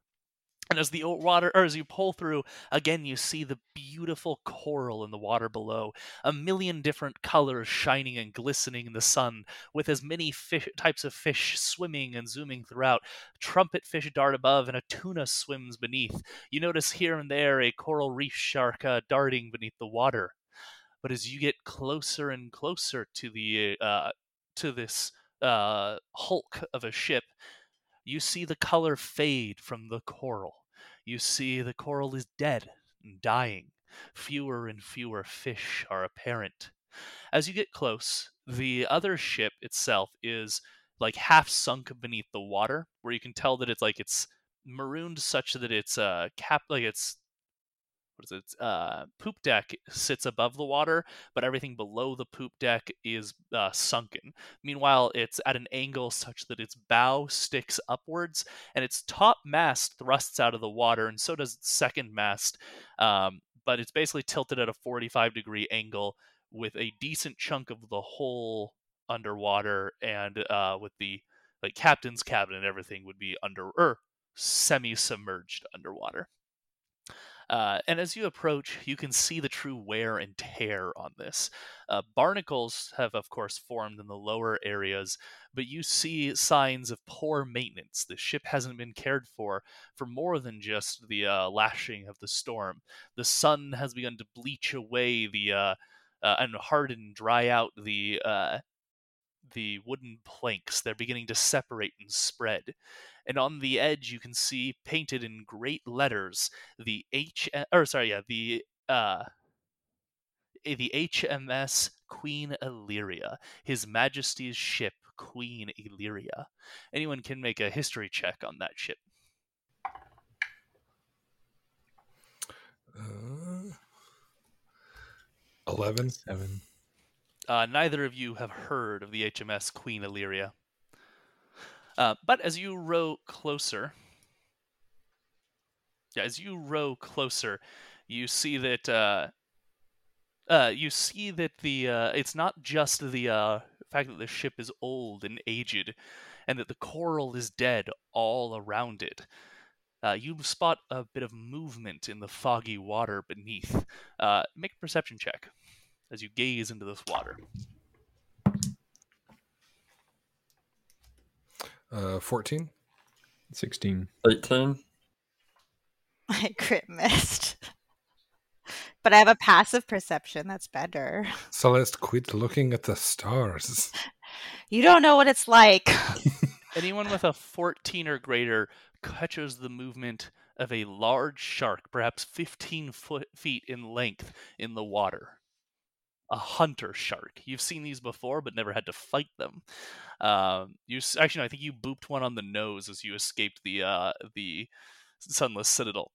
And as the water, or as you pull through, again you see the beautiful coral in the water below, a million different colors shining and glistening in the sun, with as many fish, types of fish swimming and zooming throughout. Trumpet fish dart above, and a tuna swims beneath. You notice here and there a coral reef shark uh, darting beneath the water. But as you get closer and closer to the uh, to this uh, hulk of a ship, you see the color fade from the coral. You see the coral is dead and dying. Fewer and fewer fish are apparent. As you get close, the other ship itself is like half sunk beneath the water, where you can tell that it's like it's marooned such that it's uh cap like it's what is it? Uh, poop deck sits above the water, but everything below the poop deck is uh, sunken. Meanwhile, it's at an angle such that its bow sticks upwards, and its top mast thrusts out of the water, and so does its second mast. Um, but it's basically tilted at a 45 degree angle with a decent chunk of the whole underwater, and uh, with the like captain's cabin and everything would be under or semi-submerged underwater. Uh, and as you approach, you can see the true wear and tear on this. Uh, barnacles have, of course, formed in the lower areas, but you see signs of poor maintenance. The ship hasn't been cared for for more than just the uh, lashing of the storm. The sun has begun to bleach away the uh, uh, and harden, dry out the the wooden planks. They're beginning to separate and spread and on the edge you can see painted in great letters the H or sorry yeah the uh eh, the HMS Queen Illyria, His Majesty's ship Queen Illyria. Anyone can make a history check on that ship. Uh, 11. Seven. Uh, neither of you have heard of the HMS Queen Illyria. Uh, but as you row closer, yeah, as you row closer, you see that uh, uh, you see that the uh, it's not just the uh, fact that the ship is old and aged, and that the coral is dead all around it. Uh, you spot a bit of movement in the foggy water beneath. Make a perception check as you gaze into this water. Uh, 14. 16. 18. *laughs* I crit missed. *laughs* But I have a passive perception that's better. *laughs* Celeste, quit looking at the stars. You don't know what it's like. Anyone with a 14 or greater catches the movement of a large shark, perhaps 15 foot, feet in length, in the water. A hunter shark. You've seen these before, but never had to fight them. Um, you actually, no, I think you booped one on the nose as you escaped the uh, the sunless citadel.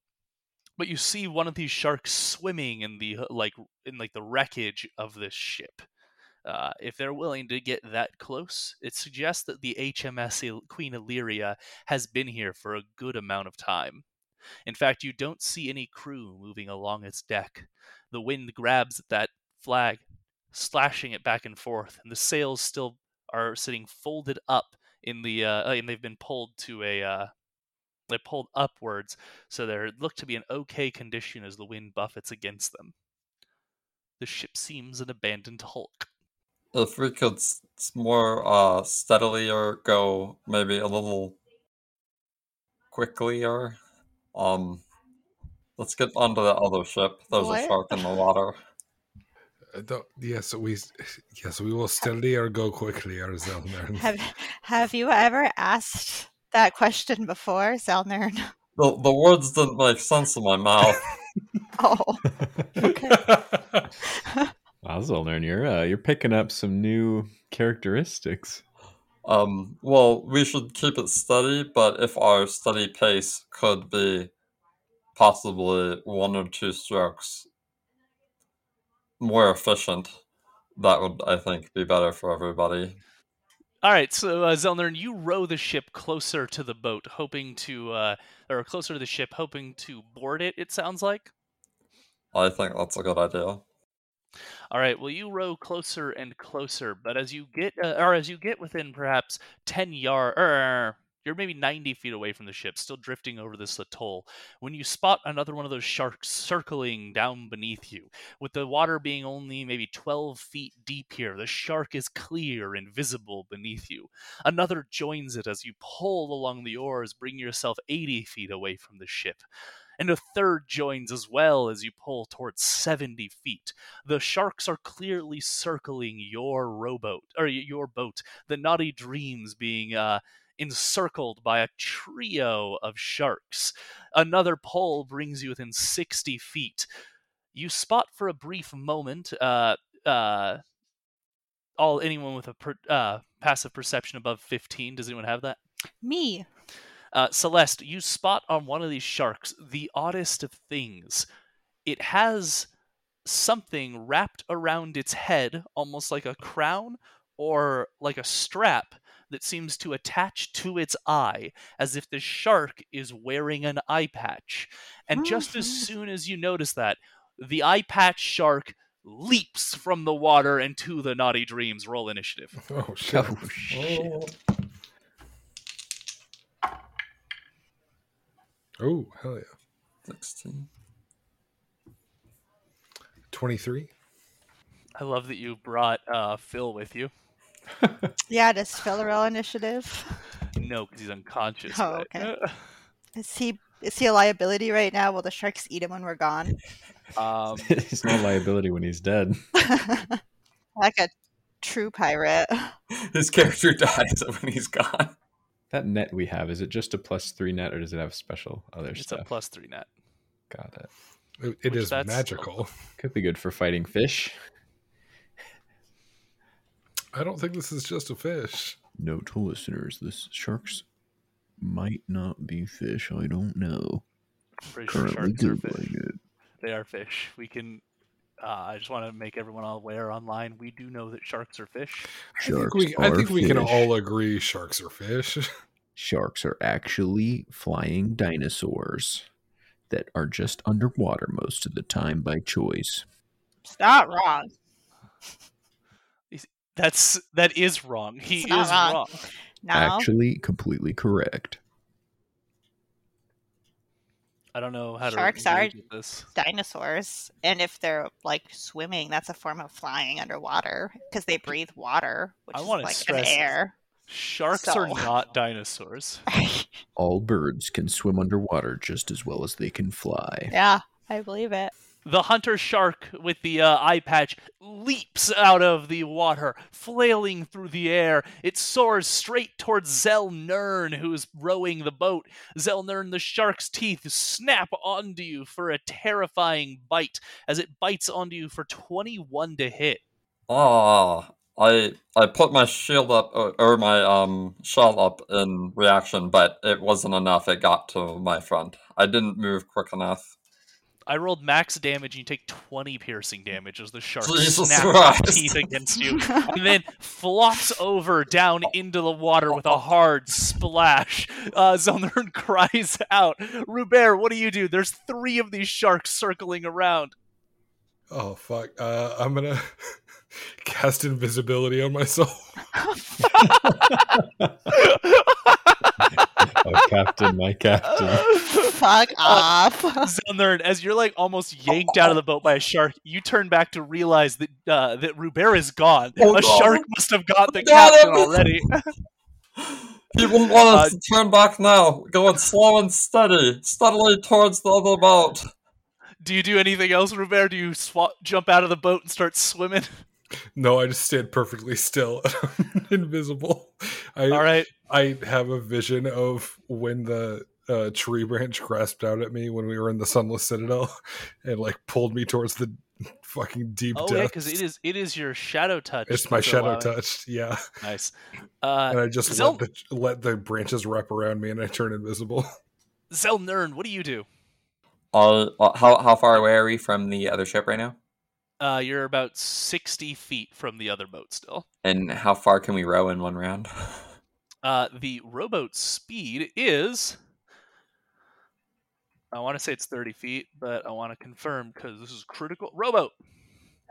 But you see one of these sharks swimming in the uh, like in like the wreckage of this ship. Uh, if they're willing to get that close, it suggests that the HMS Queen Illyria has been here for a good amount of time. In fact, you don't see any crew moving along its deck. The wind grabs at that flag, slashing it back and forth, and the sails still are sitting folded up in the uh, and they've been pulled to a uh, they pulled upwards, so they look to be in okay condition as the wind buffets against them. The ship seems an abandoned hulk. If we could s- s- more uh, steadily or go maybe a little quickly or um let's get onto the other ship. There's What? a shark in the water. Don't- yes, we *laughs* yes we will steadily or go quickly, or Zelnern. *laughs* have Have you ever asked that question before, Zelnern? The the words didn't make sense in my mouth. *laughs* Oh, okay. Wow, Zelnern, you're uh, you're picking up some new characteristics. Um, well, we should keep it steady, but if our steady pace could be possibly one or two strokes more efficient, that would, I think, be better for everybody. All right, so uh, Zelnern, you row the ship closer to the boat, hoping to, uh, or closer to the ship, hoping to board it. It sounds like. I think that's a good idea. All right. Well, you row closer and closer, but as you get, uh, or as you get within perhaps ten yard, or you're maybe ninety feet away from the ship, still drifting over this atoll, when you spot another one of those sharks circling down beneath you, with the water being only maybe twelve feet deep here. The shark is clear and visible beneath you. Another joins it as you pull along the oars, bring yourself eighty feet away from the ship. And a third joins as well as you pull towards 70 feet the sharks are clearly circling your rowboat or your boat the naughty dreams being uh encircled by a trio of sharks another pull brings you within 60 feet you spot for a brief moment uh uh all anyone with a per, uh passive perception above 15 does anyone have that me. uh, Celeste, you spot on one of these sharks the oddest of things. it has something wrapped around its head, almost like a crown or like a strap that seems to attach to its eye, as if the shark is wearing an eye patch. And just as soon as you notice that, the eye patch shark leaps from the water into the naughty dreams. Roll initiative. *laughs* Oh shit! Oh shit! Oh hell yeah! 16. Twenty-three. I love that you brought uh, Phil with you. *laughs* Yeah, does Phil roll initiative? No, because he's unconscious. Oh, but- okay. *laughs* Is he is he a liability right now? Will the sharks eat him when we're gone? um, *laughs* He's no liability when he's dead. like a true pirate. His character dies when he's gone. That net we have, is it just a plus three net or does it have special other stuff? it's a plus three net. Got it. It, it Which is that's- magical. Could be good for fighting fish. I don't think this is just a fish. Note to listeners, this sharks might not be fish. I don't know. Pretty sure Currently sharks are fish. it. They are fish. We can. Uh, I just want to make everyone aware online. We do know that sharks are fish. I think Sharks we, I think we can all agree sharks are fish. *laughs* Sharks are actually flying dinosaurs that are just underwater most of the time by choice. Stop, not wrong. That's that is wrong. He It's is wrong. wrong. No. Actually, completely correct. I don't know how Sharks to are- this. dinosaurs and if they're like swimming that's a form of flying underwater because they breathe water which I is like stress- an air Sharks are not dinosaurs. *laughs* All birds can swim underwater just as well as they can fly. yeah i believe it The hunter shark with the uh, eye patch leaps out of the water, flailing through the air. It soars straight towards Zelnern, who's rowing the boat. Zelnern, the shark's teeth snap onto you for a terrifying bite as it bites onto you for 21 to hit. Ah, I I put my shield up or, or my um shell up in reaction, but it wasn't enough. It got to my front. I didn't move quick enough. I rolled max damage, and you take 20 piercing damage as the shark Jesus snaps Christ. its teeth against you, *laughs* and then flops over down into the water with a hard splash. Uh, Zelnern *laughs* cries out, Rubert, what do you do? There's three of these sharks circling around. Oh fuck! Uh, I'm gonna *laughs* cast invisibility on myself. Oh, Captain, my Captain. *laughs* fuck off Zelnern, as you're like almost yanked out of the boat by a shark, you turn back to realize that uh, that Rubert is gone. Oh, a no. shark must have got the *laughs* Got captain him! already. *laughs* He wouldn't want us Uh, to turn back now. Going slow and steady, steadily towards the other boat. do you do anything else, Rubert? Do you swap, jump out of the boat and start swimming? No, I just stand perfectly still, *laughs* invisible. I All right. I have a vision of when the uh, tree branch grasped out at me when we were in the Sunless Citadel, and like pulled me towards the fucking deep Oh yeah, depths. because it is it is your shadow touch. It's my shadow allowing- touch, yeah. Nice. Uh, and I just Zel- let the let the branches wrap around me, and I turn invisible. *laughs* Zelnern, what do you do? Uh, uh, how how far away are we from the other ship right now? Uh, you're about sixty feet from the other boat still. And how far can we row in one round? *laughs* Uh, the rowboat speed is. I want to say it's 30 feet, but I want to confirm because this is critical. Rowboat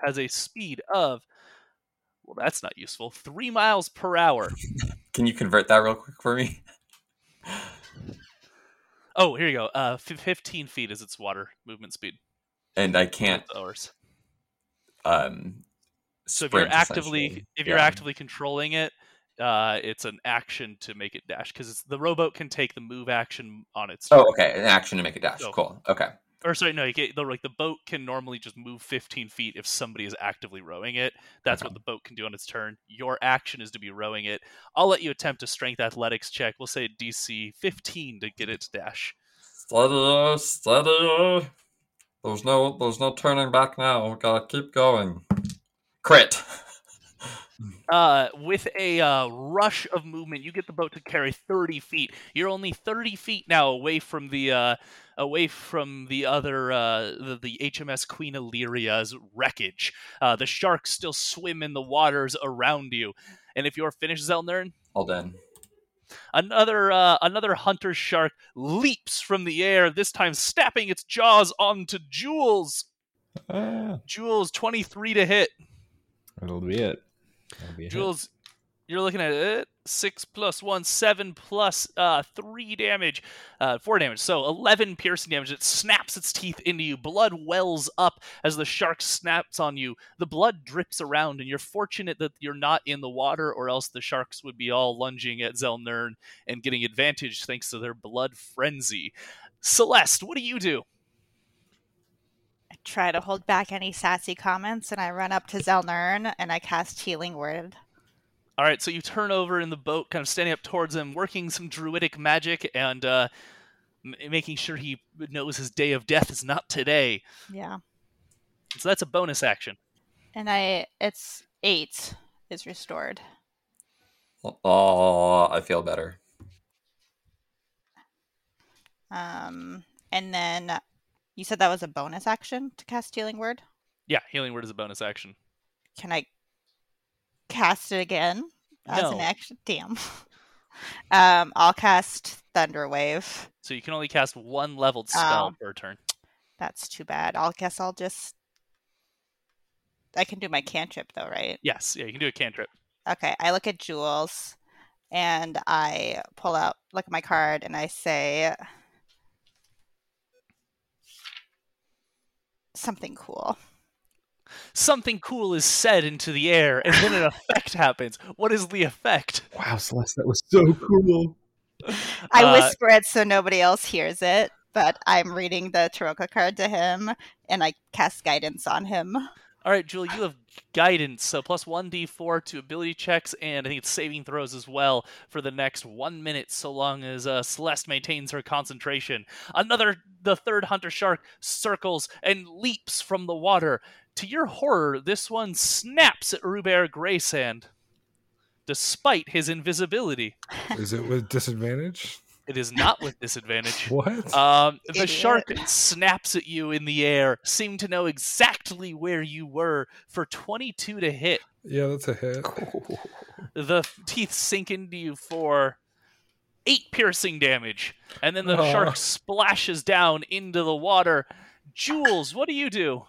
has a speed of, well, that's not useful, three miles per hour. *laughs* Can you convert that real quick for me? Oh, here you go. Uh, fif- 15 feet is its water movement speed. And I can't Hours. Um. So if you're actively if you're Yeah. actively controlling it, uh, it's an action to make it dash because the rowboat can take the move action on its. Oh, okay. An action to make it dash. So- Cool. Okay. Or sorry, no, you get, the like the boat can normally just move 15 feet if somebody is actively rowing it. That's what the boat can do on its turn. Your action is to be rowing it. I'll let you attempt a strength athletics check. We'll say DC 15 to get it to dash. Steady, steady. There's no, there's no turning back now. We Gotta keep going. Crit. *laughs* uh, with a uh, rush of movement, you get the boat to carry 30 feet. You're only 30 feet now away from the uh, away from the other uh, the, the HMS Queen Illyria's wreckage. Uh, the sharks still swim in the waters around you. And if you're finished, Zelnern, All done. Another uh, another hunter shark leaps from the air. This time, snapping its jaws onto Jules. Ah, Jules, 23 to hit. that'll be it. That'll be. Jules, you're looking at it. Six plus one, seven plus uh, three damage, uh, four damage. So eleven piercing damage. It snaps its teeth into you. Blood wells up as the shark snaps on you. The blood drips around, and you're fortunate that you're not in the water, or else the sharks would be all lunging at Zelnern and getting advantage thanks to their blood frenzy. Celeste, what do you do? I try to hold back any sassy comments, and I run up to Zelnern and I cast Healing Word. All right, so you turn over in the boat, kind of standing up towards him, working some druidic magic and uh, m- making sure he knows his day of death is not today. Yeah, So that's a bonus action. and I it's eight is restored. Oh, I feel better. Um, and then you said that was a bonus action to cast Healing Word. Yeah, healing word is a bonus action. Can I cast it again as No. an action? Damn. *laughs* um, I'll cast Thunder Wave. So you can only cast one leveled spell Oh. per turn. That's too bad. I'll guess I'll just. I can do my cantrip though, right? Yes, yeah, you can do a cantrip. Okay, I look at Jules and I pull out look at my card and I say something cool. Something cool is said into the air, and then an *laughs* effect happens. What is the effect? Wow, Celeste, that was so cool. I Uh, whisper it so nobody else hears it, but I'm reading the Tarokka card to him and I cast guidance on him. All right, Julie, you have guidance, so plus one d4 to ability checks, and I think it's saving throws as well for the next one minute, so long as uh, Celeste maintains her concentration. Another, the third hunter shark circles and leaps from the water. To your horror, this one snaps at Rubert Greysand, despite his invisibility. *laughs* Is it with disadvantage? It is not with disadvantage. *laughs* What? Um, the Idiot. shark snaps at you in the air, seemed to know exactly where you were for 22 to hit. yeah, that's a hit. *laughs* The teeth sink into you for eight piercing damage, and then the Aw. shark splashes down into the water. Jules, what do you do?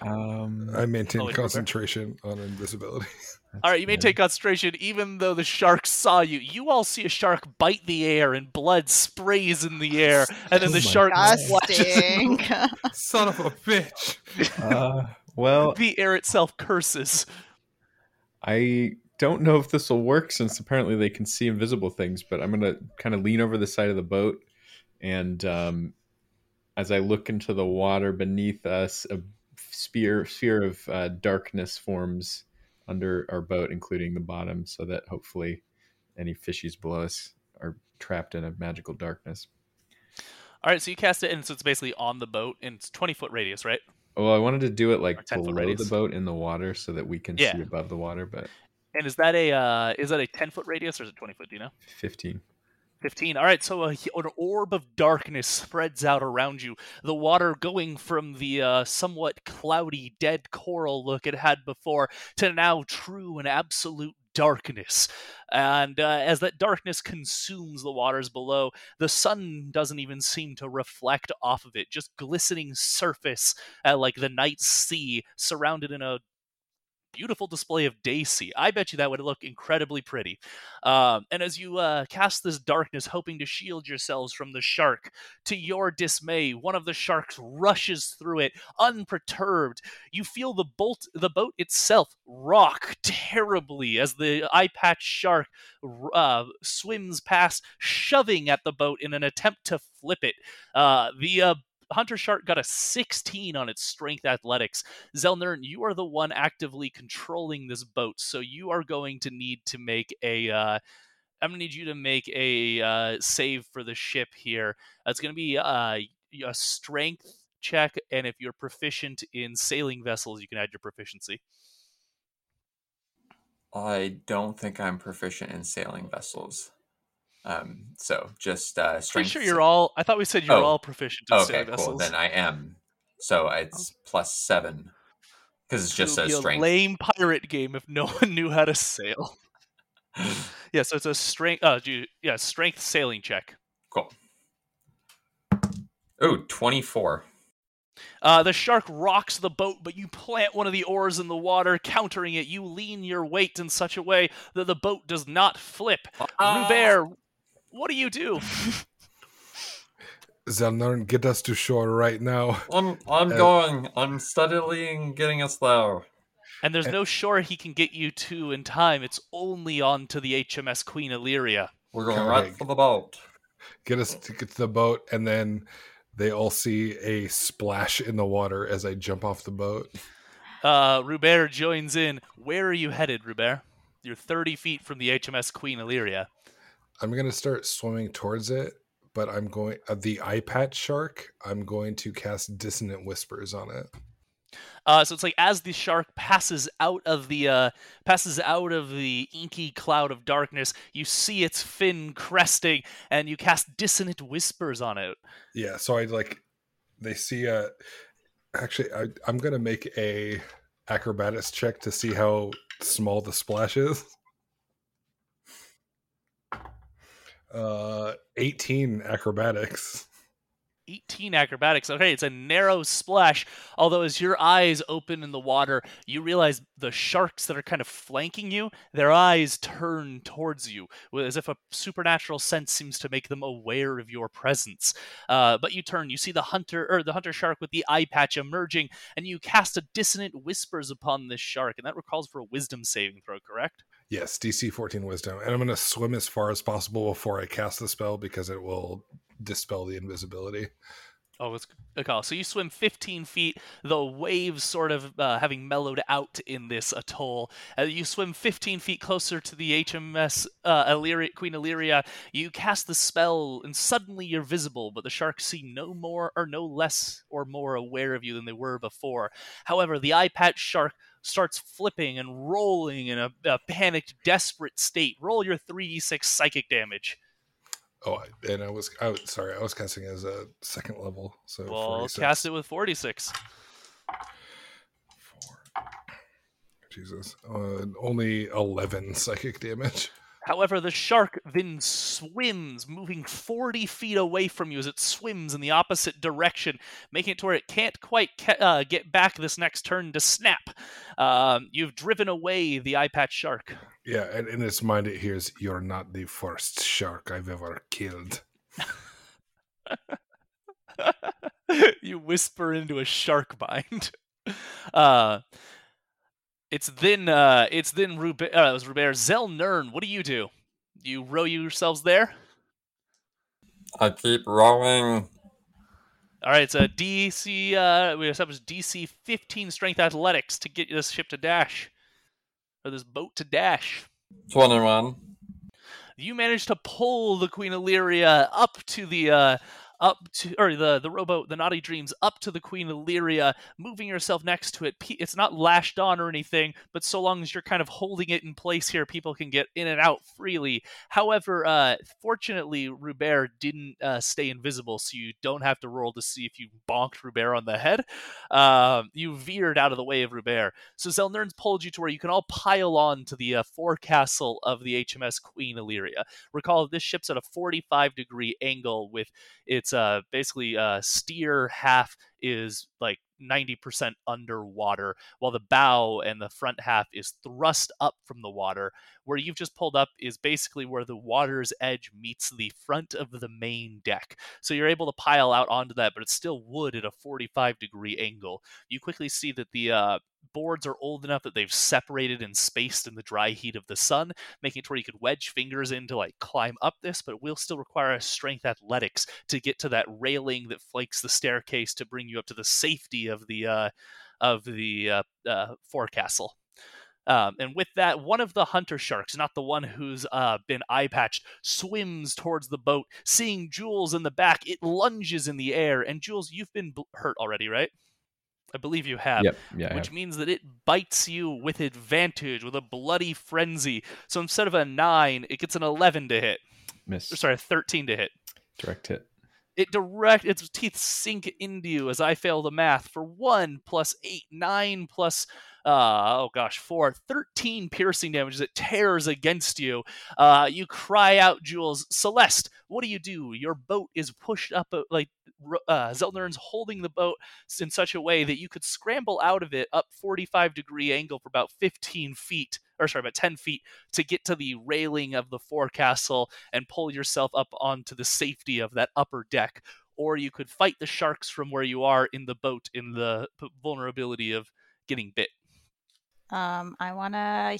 Um, I maintain wait, concentration on invisibility. *laughs* All right, you may good. take concentration even though the shark saw you. You all see a shark bite the air and blood sprays in the air, *laughs* and then Oh the shark splashes *laughs* Son of a bitch. uh, well, the air itself curses. I don't know if this will work since apparently they can see invisible things, but I'm going to kind of lean over the side of the boat. And um, as I look into the water beneath us, a sphere, sphere of uh, darkness forms under our boat, including the bottom, so that hopefully any fishies below us are trapped in a magical darkness. All right, so you cast it, and so it's basically on the boat, and it's 20 foot radius, right? Well, I wanted to do it like Or 10 foot below the boat in the water so that we can Yeah. see above the water, but And is that a uh, is that a 10 foot radius or is it 20 foot? Do you know? 15. 15. All right, so a, an orb of darkness spreads out around you. The water going from the uh, somewhat cloudy, dead coral look it had before to now true and absolute darkness. And uh, as that darkness consumes the waters below, the sun doesn't even seem to reflect off of it, just glistening surface at like the night sea, surrounded in a beautiful display of Daisy. I bet you that would look incredibly pretty. Um, and as you uh, cast this darkness, hoping to shield yourselves from the shark, to your dismay, one of the sharks rushes through it, unperturbed. You feel the bolt, the boat itself, rock terribly as the eye patch shark uh, swims past, shoving at the boat in an attempt to flip it. Uh, the uh, Hunter Shark got a 16 on its strength athletics. Zelnern, you are the one actively controlling this boat, so you are going to need to make a. Uh, I'm gonna need you to make a uh, save for the ship here. It's gonna be uh, a strength check, and if you're proficient in sailing vessels, you can add your proficiency. I don't think I'm proficient in sailing vessels. Um, so just uh, Pretty strength. sure you're all. I thought we said you're Oh. all proficient in okay. Cool. vessels. Then I am. So it's plus seven because it just It would says be strength. a lame pirate game if no *laughs* one knew how to sail. *laughs* yeah, so it's a strength. Uh, yeah, strength sailing check. Cool. Oh, 24. Uh, the shark rocks the boat, but you plant one of the oars in the water, countering it. You lean your weight in such a way that the boat does not flip. Rubert, what do you do? Zelnern, get us to shore right now. I'm I'm Uh, going. I'm steadily getting us there. And there's Uh, no shore he can get you to in time. It's only on to the HMS Queen Illyria. We're going right Correct. for the boat. Get us to get to the boat, and then they all see a splash in the water as I jump off the boat. Uh, Rubert joins in. Where are you headed, Rubert? You're 30 feet from the HMS Queen Illyria. I'm gonna start swimming towards it, but I'm going uh, the eye patch shark. I'm going to cast dissonant whispers on it. Uh, so it's like as the shark passes out of the uh, passes out of the inky cloud of darkness, you see its fin cresting, and you cast dissonant whispers on it. Yeah, so I like they see a. Actually, I, I'm gonna make a acrobatics check to see how small the splash is. Uh, 18 acrobatics. 18 acrobatics. Okay, it's a narrow splash. Although, as your eyes open in the water, you realize the sharks that are kind of flanking you, their eyes turn towards you, as if a supernatural sense seems to make them aware of your presence. Uh, but you turn, you see the hunter or the hunter shark with the eye patch emerging, and you cast a dissonant whispers upon this shark, and that recalls for a wisdom saving throw. Correct? Yes, DC 14 wisdom. And I'm gonna swim as far as possible before I cast the spell because it will dispel the invisibility. Oh, it's a call. So you swim 15 feet, the waves sort of uh, having mellowed out in this atoll. Uh, you swim 15 feet closer to the HMS uh, Illyria, Queen Illyria. You cast the spell, and suddenly you're visible, but the sharks seem no more or no less or more aware of you than they were before. However, the eye patch shark starts flipping and rolling in a, a panicked, desperate state. Roll your 3d6 psychic damage. Oh, and I was, I was sorry, I was casting as a second level. So Well, 46. cast it with 46. Four. Jesus, uh, only 11 *laughs* psychic damage. However, the shark then swims, moving 40 feet away from you as it swims in the opposite direction, making it to where it can't quite ca- uh, get back this next turn to snap. Um, you've driven away the eye patch shark. Yeah, and in its mind, it hears, "You're not the first shark I've ever killed." *laughs* you whisper into a shark mind. *laughs* Uh, it's then uh, it's then Rube- uh, it was Rubert Zelnern. What do you do? You row yourselves there. I keep rowing. All right, it's a DC. Uh, we established DC 15 strength athletics to get this ship to dash, or this boat to dash. 21. You managed to pull the Queen Illyria up to the uh, up to or the the rowboat, the Naughty Dreams, up to the Queen Illyria, moving yourself next to it. It's not lashed on or anything, but so long as you're kind of holding it in place here, people can get in and out freely. However, uh, fortunately, Rubert didn't uh, stay invisible, so you don't have to roll to see if you bonked Rubert on the head. Um, you veered out of the way of Rubert. So Zelnern's pulled you to where you can all pile on to the uh, forecastle of the HMS Queen Illyria. Recall this ship's at a 45 degree angle with its uh, basically uh, steer half is like 90% underwater, while the bow and the front half is thrust up from the water. Where you've just pulled up is basically where the water's edge meets the front of the main deck. So you're able to pile out onto that, but it's still wood at a 45 degree angle. You quickly see that the uh, boards are old enough that they've separated and spaced in the dry heat of the sun, making it where you could wedge fingers in to like climb up this, but it will still require a strength athletics to get to that railing that flanks the staircase to bring you up to the safety of the uh, of the uh, uh, forecastle. Um, and with that, one of the hunter sharks, not the one who's uh, been eye patched, swims towards the boat. Seeing Jules in the back, it lunges in the air. And Jules, you've been bl- hurt already, right? I believe you have. Yep. Yeah. Which have. means that it bites you with advantage, with a bloody frenzy. So instead of a 9, it gets an 11 to hit. Miss. Or sorry, a 13 to hit. Direct hit. It direct its teeth sink into you as I fail the math for 1 plus 8, 9 plus uh, oh gosh, four, 13 piercing damage that tears against you. Uh, you cry out, Jules, Celeste, what do you do? Your boat is pushed up, uh, like uh, Zelnern's holding the boat in such a way that you could scramble out of it up 45 degree angle for about 15 feet, or sorry, about 10 feet to get to the railing of the forecastle and pull yourself up onto the safety of that upper deck. Or you could fight the sharks from where you are in the boat in the vulnerability of getting bit. Um, I want to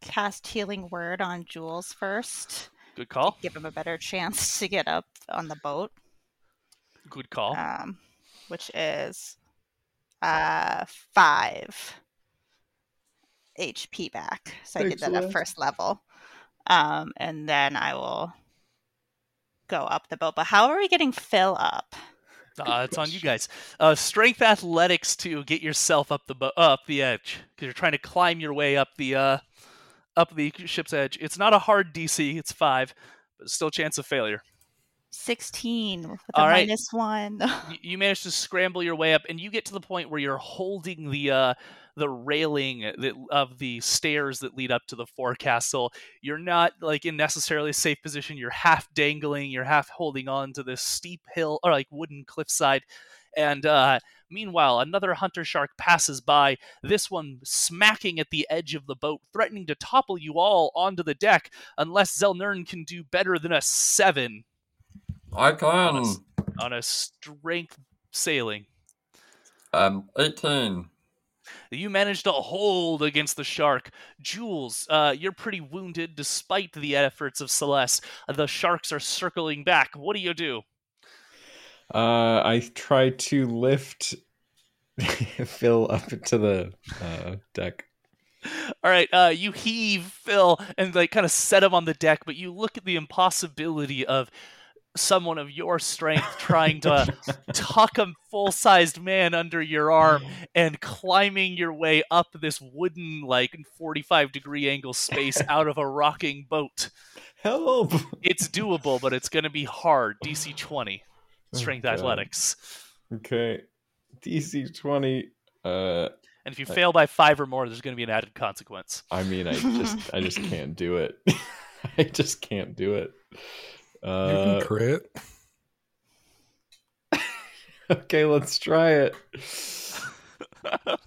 cast Healing Word on Jules first. Good call. Give him a better chance *laughs* to get up on the boat. Good call. Um, which is uh five HP back. So I did that at first level. Um, and then I will go up the boat. But how are we getting Phil up? Uh, it's on you guys. Uh, strength athletics to get yourself up the bo- up the edge because you're trying to climb your way up the uh, up the ship's edge. It's not a hard DC. It's five, but still chance of failure. 16 with All right. minus one. *laughs* You, you manage to scramble your way up, and you get to the point where you're holding the uh, the railing that, of the stairs that lead up to the forecastle. You're not like in necessarily a safe position. You're half dangling. You're half holding on to this steep hill or like wooden cliffside. And uh, meanwhile, another hunter shark passes by. This one smacking at the edge of the boat, threatening to topple you all onto the deck unless Zelnern can do better than a seven I can. on a strength sailing. Um, 18. You managed to hold against the shark. Jules, uh, you're pretty wounded despite the efforts of Celeste. The sharks are circling back. What do you do? Uh, I try to lift *laughs* Phil up to the uh, deck. All right, uh, you heave Phil and like kind of set him on the deck, but you look at the impossibility of someone of your strength trying to *laughs* tuck a full-sized man under your arm and climbing your way up this wooden like 45 degree angle space *laughs* out of a rocking boat. Help! It's doable, but it's going to be hard. DC 20, strength God. athletics. Okay, DC twenty. Uh, And if you I- fail by five or more, there's going to be an added consequence. I mean, I just, I just *laughs* can't do it. I just can't do it. You Uh, can crit. *laughs* okay, let's try it. *laughs*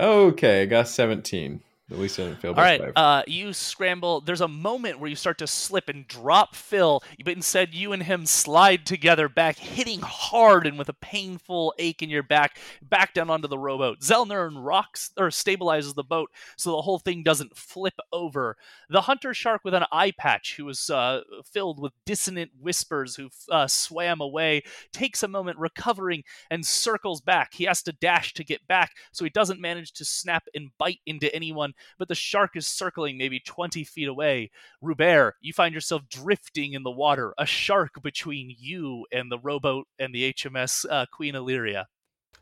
Okay, I got seventeen. At least I didn't fail All right, uh, you scramble. There's a moment where you start to slip and drop Phil, but instead you and him slide together back, hitting hard and with a painful ache in your back, back down onto the rowboat. Zelnern rocks or stabilizes the boat so the whole thing doesn't flip over. The hunter shark with an eye patch, who was uh, filled with dissonant whispers, who uh, swam away, takes a moment recovering and circles back. He has to dash to get back, so he doesn't manage to snap and bite into anyone but the shark is circling maybe 20 feet away. Rubert, you find yourself drifting in the water, a shark between you and the rowboat and the HMS uh, Queen Illyria.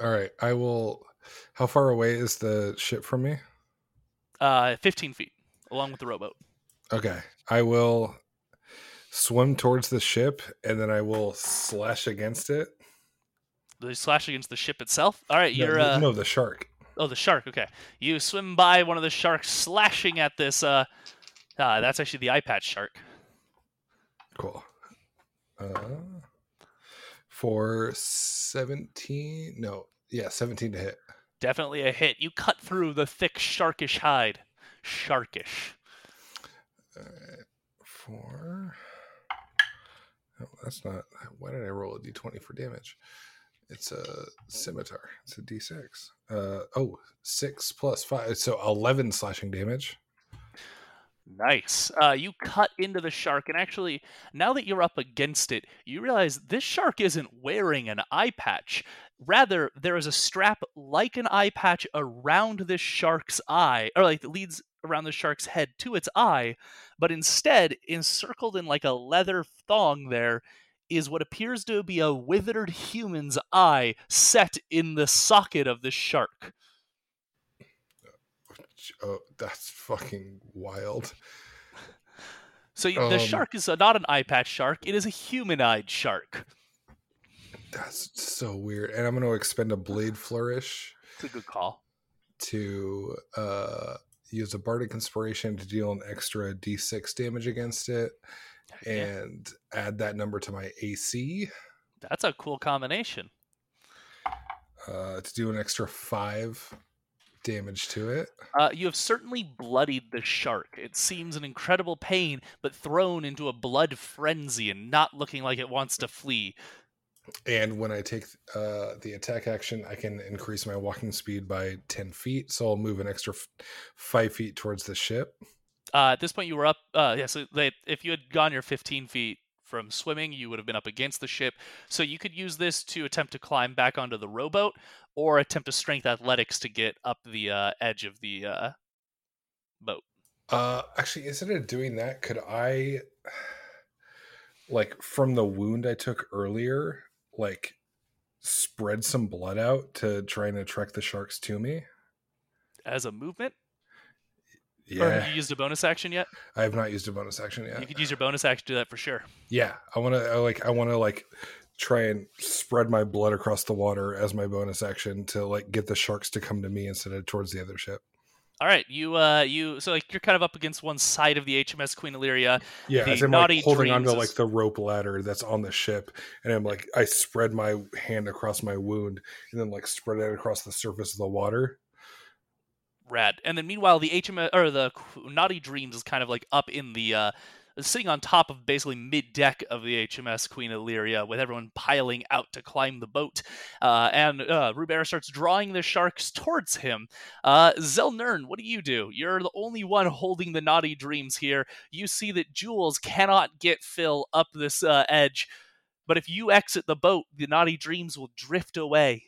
All right, I will. How far away is the ship from me? Uh, 15 feet, along with the rowboat. Okay, I will swim towards the ship and then I will slash against it. They slash against the ship itself. All right, you're. the- Uh, no, the shark. Oh, the shark. Okay, you swim by one of the sharks, slashing at this. Uh, uh, that's actually the eye patch shark. Cool. Uh, for 17. No, yeah, 17 to hit. Definitely a hit. You cut through the thick sharkish hide. Sharkish. Uh, for. Oh, that's not. Why did I roll a d20 for damage? It's a scimitar. It's a d6. Uh, oh, six plus five. So 11 slashing damage. Nice. Uh, you cut into the shark, and actually, now that you're up against it, you realize this shark isn't wearing an eye patch. Rather, there is a strap like an eye patch around this shark's eye, or like leads around the shark's head to its eye, but instead, encircled in like a leather thong, there is what appears to be a withered human's eye set in the socket of the shark. Oh, that's fucking wild. So y- the Um, shark is not an eye patch shark; it is a human-eyed shark. That's so weird. And I'm going to expend a blade flourish It's a good call. to uh, use a bardic inspiration to deal an extra d6 damage against it Yeah, and add that number to my AC that's a cool combination. uh, to do an extra five damage to it. Uh, you have certainly bloodied the shark. It seems in incredible pain, but thrown into a blood frenzy and not looking like it wants to flee. And when I take uh, the attack action, I can increase my walking speed by 10 feet. So I'll move an extra f- five feet towards the ship. Uh, at this point, you were up. Uh, yeah, so they, if you had gone your 15 feet from swimming, you would have been up against the ship. So you could use this to attempt to climb back onto the rowboat, or attempt to strength athletics to get up the uh, edge of the uh, boat. Uh, actually, instead of doing that, could I, like, from the wound I took earlier, like, spread some blood out to try and attract the sharks to me? As a movement, or Yeah, have you used a bonus action yet? I have not used a bonus action yet. You could use your bonus action to do that for sure. Yeah, I want to I like I want to like try and spread my blood across the water as my bonus action to like get the sharks to come to me instead of towards the other ship. All right, you uh, you so like you're kind of up against one side of the HMS Queen Illyria. Yeah, The I'm like holding onto dreams like the rope ladder that's on the ship, and I'm like I spread my hand across my wound and then like spread it across the surface of the water. Rad. And then meanwhile, the HMS or the Naughty Dreams is kind of like up in the uh, sitting on top of basically mid deck of the HMS Queen Illyria, with everyone piling out to climb the boat. Uh, and uh, Rubera starts drawing the sharks towards him. Uh, Zelnern, what do you do? You're the only one holding the Naughty Dreams here. You see that Jules cannot get Phil up this uh, edge. But if you exit the boat, the Naughty Dreams will drift away.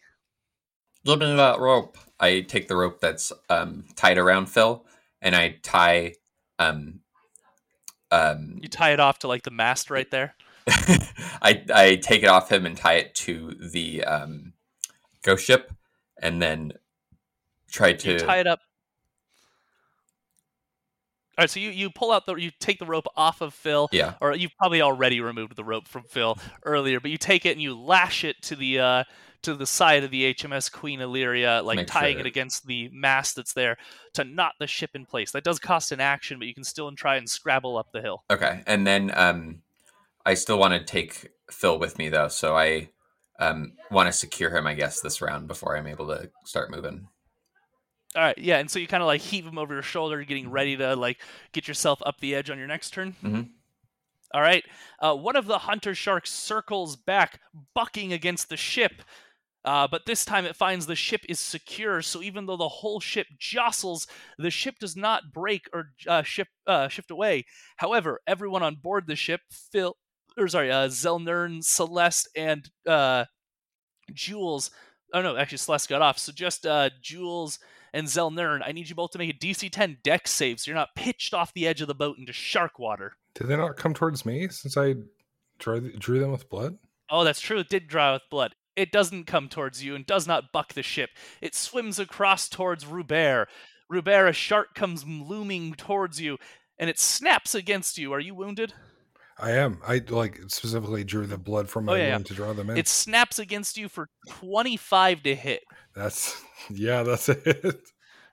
Give me that rope. I take the rope that's um, tied around Phil, and I tie. Um, um, You tie it off to like the mast right there. *laughs* I I take it off him and tie it to the um, ghost ship, and then try to. you tie it up. All right, so you, you pull out the you take the rope off of Phil, Yeah. or you've probably already removed the rope from Phil earlier, but you take it and you lash it to the uh, to the side of the HMS Queen Illyria, like Make tying sure- it against the mast that's there to knot the ship in place. That does cost an action, but you can still try and scrabble up the hill. Okay, and then um, I still want to take Phil with me though, so I um, want to secure him, I guess, this round before I'm able to start moving. All right, yeah, and so you kind of like heave him over your shoulder, getting ready to like get yourself up the edge on your next turn. Mhm. All right, uh, one of the hunter sharks circles back, bucking against the ship. Uh, but this time it finds the ship is secure, so even though the whole ship jostles, the ship does not break or uh, ship, uh, shift away. However, everyone on board the ship, Phil, or sorry, uh, Zelnern, Celeste, and uh, Jules. Oh no, actually Celeste got off. So just uh, Jules and Zelnern, I need you both to make a DC 10 dex save, so you're not pitched off the edge of the boat into shark water. Did they not come towards me since I drew, drew them with blood? Oh, that's true. It did dry with blood. It doesn't come towards you and does not buck the ship. It swims across towards Rubert. Rubert, a shark comes looming towards you, and it snaps against you. Are you wounded? I am. I like specifically drew the blood from oh, my Oh, yeah, wound yeah. to draw them in. It snaps against you for 25 to hit. That's *laughs* yeah, that's *laughs* it.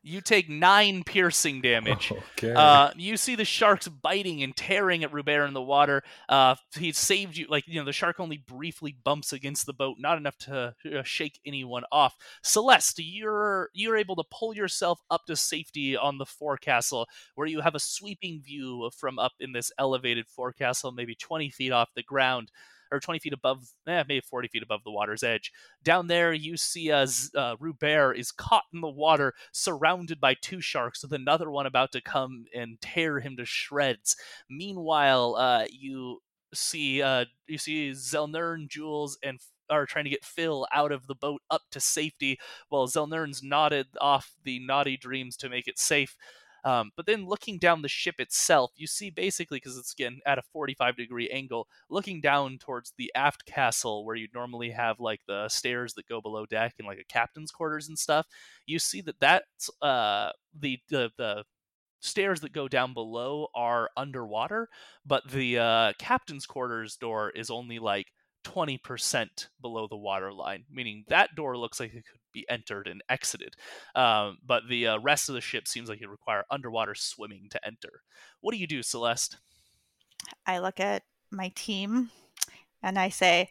You take nine piercing damage. *laughs* Okay. Uh, you see the sharks biting and tearing at Rubert in the water. Uh, he saved you. Like you know, the shark only briefly bumps against the boat, not enough to uh, shake anyone off. Celeste, you're you're able to pull yourself up to safety on the forecastle, where you have a sweeping view from up in this elevated forecastle, maybe twenty feet off the ground. Or 20 feet above, eh, maybe 40 feet above the water's edge. Down there, you see uh, Z- uh, Rubert is caught in the water, surrounded by two sharks, with another one about to come and tear him to shreds. Meanwhile, uh, you see uh, you see Zelnern, Jules, and are trying to get Phil out of the boat up to safety, while Zelnern's nodded off the naughty dreams to make it safe. Um, but then looking down the ship itself, you see basically because it's again at a 45 degree angle, looking down towards the aft castle where you'd normally have like the stairs that go below deck and like a captain's quarters and stuff. You see that that's uh, the the the stairs that go down below are underwater, but the uh, captain's quarters door is only like 20% below the water line, meaning that door looks like it could be entered and exited. Um, but the uh, rest of the ship seems like it require underwater swimming to enter. What do you do, Celeste? I look at my team and I say,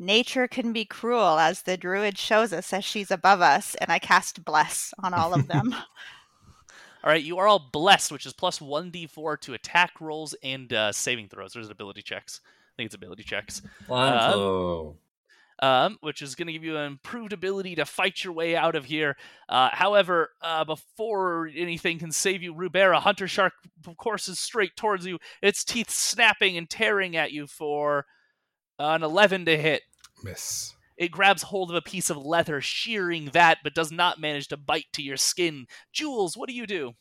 Nature can be cruel, as the druid shows us as she's above us, and I cast Bless on all of them. *laughs* All right, you are all blessed, which is plus 1d4 to attack rolls and uh, saving throws. There's ability checks. I think it's ability checks. Wonderful. Um, which is going to give you an improved ability to fight your way out of here. Uh, however, uh, before anything can save you, Rubera, Hunter Shark, of course, is straight towards you, its teeth snapping and tearing at you for an 11 to hit. Miss. It grabs hold of a piece of leather, shearing that, but does not manage to bite to your skin. Jules, what do you do?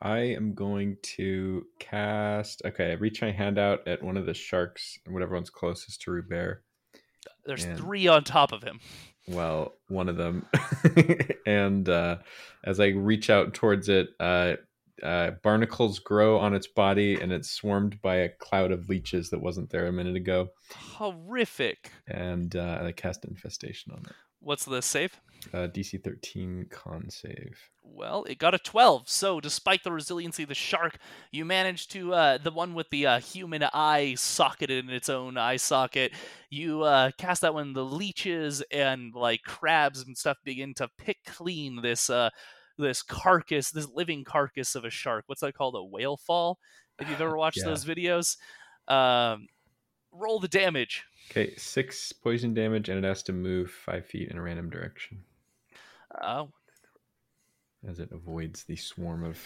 I am going to cast. Okay, I reach my hand out at one of the sharks, whatever one's closest to Rubert. There's three on top of him. Well, one of them. *laughs* and uh, as I reach out towards it, uh, uh, barnacles grow on its body, and it's swarmed by a cloud of leeches that wasn't there a minute ago. Horrific. And uh, I cast infestation on it. What's the save? Uh, DC 13 con save. Well, it got a 12. So, despite the resiliency of the shark, you managed to, uh, the one with the uh, human eye socketed in its own eye socket, you uh, cast that one. The leeches and like crabs and stuff begin to pick clean this uh, this carcass, this living carcass of a shark. What's that called? A whale fall? If you've ever *laughs* watched Yeah. those videos. Um, roll the damage. Okay, six poison damage, and it has to move five feet in a random direction Uh, as it avoids the swarm of.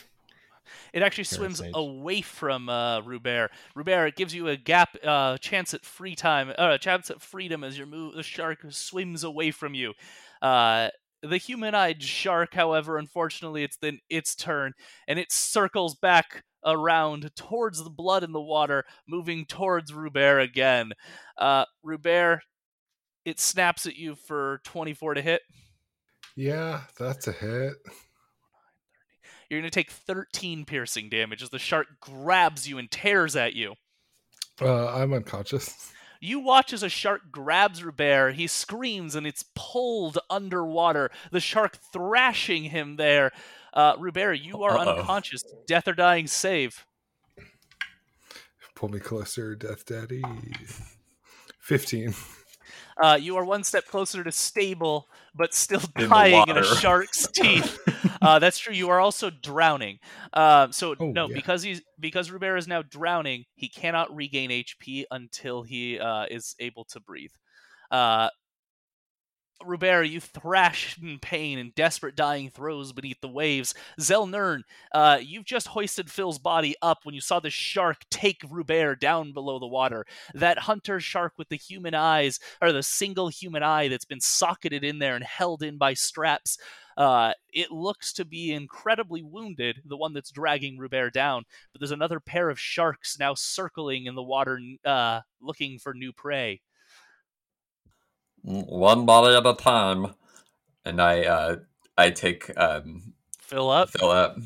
It actually swims away from uh, Rubert. Rubert, it gives you a gap, uh, chance at free time, uh, a chance at freedom as your move. The shark swims away from you. Uh, the human-eyed shark, however, unfortunately, it's then its turn, and it circles back around towards the blood in the water, moving towards Rubert again. Uh, Rubert, it snaps at you for 24 to hit. Yeah, that's a hit. You're going to take 13 piercing damage as the shark grabs you and tears at you. Uh, I'm unconscious. *laughs* You watch as a shark grabs Rubert. He screams and it's pulled underwater. The shark thrashing him there. Uh, you are Uh-oh. unconscious. Death or dying save. Pull me closer, Death Daddy. 15. Uh, you are one step closer to stable, but still *laughs* In dying in a shark's *laughs* teeth. Uh, that's true. You are also drowning. Uh, so Oh, no, yeah. because he's because Rubert is now drowning, he cannot regain HP until he uh, is able to breathe. Uh, you thrash in pain and desperate dying throes beneath the waves. Zelnern, uh, you've just hoisted Phil's body up when you saw the shark take Rubert down below the water. That hunter shark with the human eyes, or the single human eye that's been socketed in there and held in by straps, uh, it looks to be incredibly wounded, the one that's dragging Rubert down. But there's another pair of sharks now circling in the water, uh, looking for new prey. One body at a time. And I uh I take um Fill up. fill up.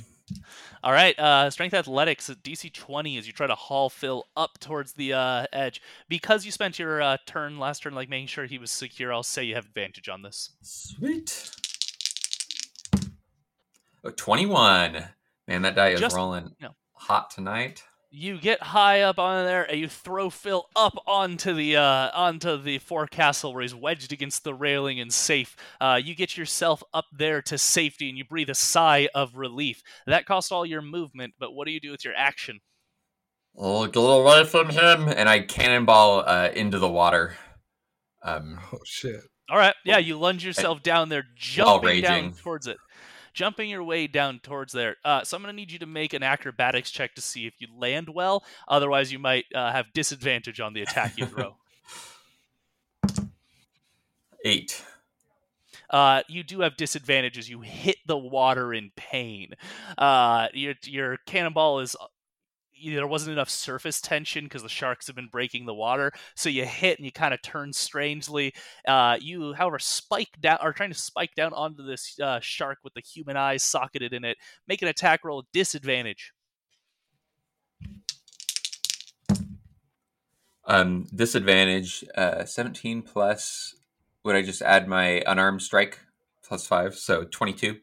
All right, uh, strength athletics DC 20 as you try to haul Phil up towards the uh, edge. Because you spent your uh, turn last turn, like making sure he was secure, I'll say you have advantage on this. Sweet. Oh, 21. Man, that die is Just- rolling no. hot tonight. You get high up on there and you throw Phil up onto the uh, onto the forecastle where he's wedged against the railing and safe. Uh, you get yourself up there to safety and you breathe a sigh of relief. That cost all your movement, but what do you do with your action? Oh, get away from him! And I cannonball uh, into the water. Um, Oh, shit. All right, yeah, you lunge yourself down there, While jumping down towards it, jumping your way down towards there. Uh, so I'm gonna need you to make an acrobatics check to see if you land well. Otherwise, you might uh, have disadvantage on the attack you throw. *laughs* eight. Uh, you do have disadvantages. You hit the water in pain. Uh, your your cannonball is there wasn't enough surface tension because the sharks have been breaking the water. So you hit and you kind of turn strangely. Uh, you, however, spike down are trying to spike down onto this uh, shark with the human eyes socketed in it. Make an attack roll disadvantage. Um, disadvantage uh, 17 plus. Would I just add my unarmed strike plus five? So 22.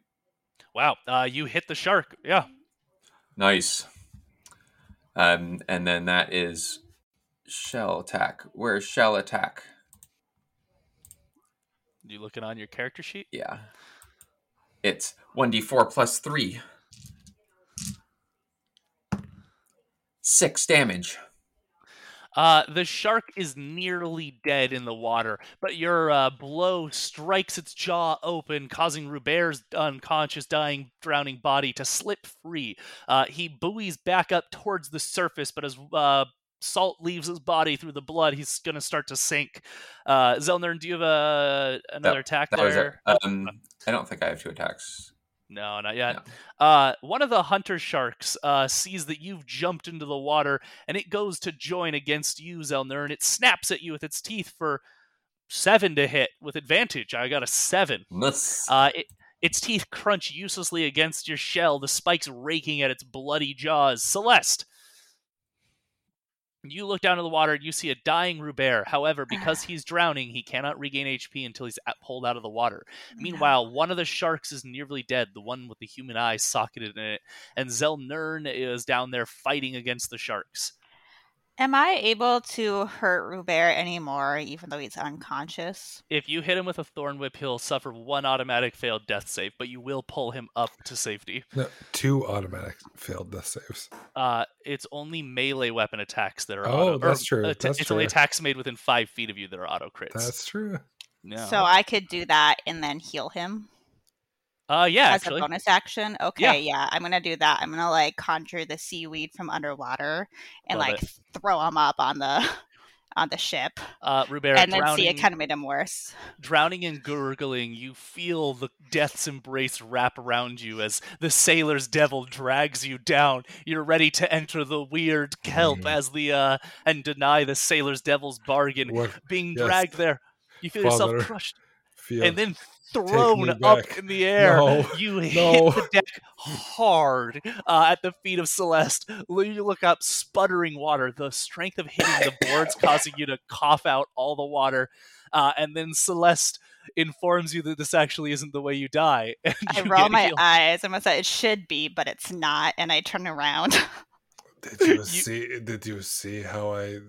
Wow. Uh, you hit the shark. Yeah. Nice. Um, and then that is shell attack. Where's shell attack? You looking on your character sheet? Yeah. It's 1d4 plus 3. 6 damage. Uh, the shark is nearly dead in the water, but your uh, blow strikes its jaw open, causing Rubert's unconscious, dying, drowning body to slip free. Uh, he buoys back up towards the surface, but as uh, salt leaves his body through the blood, he's going to start to sink. Uh, Zelnern, do you have a, another That- attack that there? Um, I don't think I have two attacks. No, not yet. Uh, one of the hunter sharks uh, sees that you've jumped into the water, and it goes to join against you, Zelner, and it snaps at you with its teeth for seven to hit with advantage. I got a seven. Miss. Uh, it, its teeth crunch uselessly against your shell, the spikes raking at its bloody jaws. Celeste, you look down to the water and you see a dying Rubert. However, because *sighs* he's drowning, he cannot regain HP until he's at- pulled out of the water. Meanwhile, one of the sharks is nearly dead, the one with the human eyes socketed in it, and Zelnern is down there fighting against the sharks. Am I able to hurt Rubert anymore, even though he's unconscious? If you hit him with a thorn whip, he'll suffer one automatic failed death save, but you will pull him up to safety. No, two automatic failed death saves. Uh, it's only melee weapon attacks that are Oh, auto. or, that's true, uh, that's it's only attacks made within five feet of you that are auto crits. That's true. no. So I could do that and then heal him uh, yeah, as actually, a bonus action. Okay, yeah. I'm gonna do that. I'm gonna like conjure the seaweed from underwater and Love like it. throw them up on the *laughs* on the ship, uh, Rubera, and then drowning, see it kind of made him worse. drowning and gurgling, you feel the death's embrace wrap around you as the sailor's devil drags you down. You're ready to enter the weird kelp Mm. as the uh, and deny the sailor's devil's bargain. What Being yes. dragged there, you feel yourself crushed feel and then thrown up in the air. No, you no. hit the deck hard uh, at the feet of Celeste. You look up, sputtering water. The strength of hitting the boards *laughs* causing you to cough out all the water. Uh, and then Celeste informs you that this actually isn't the way you die. *laughs* and I you roll my healed. eyes. I'm gonna say it should be, but it's not, and I turn around. *laughs* Did you *laughs* You- see? Did you see how I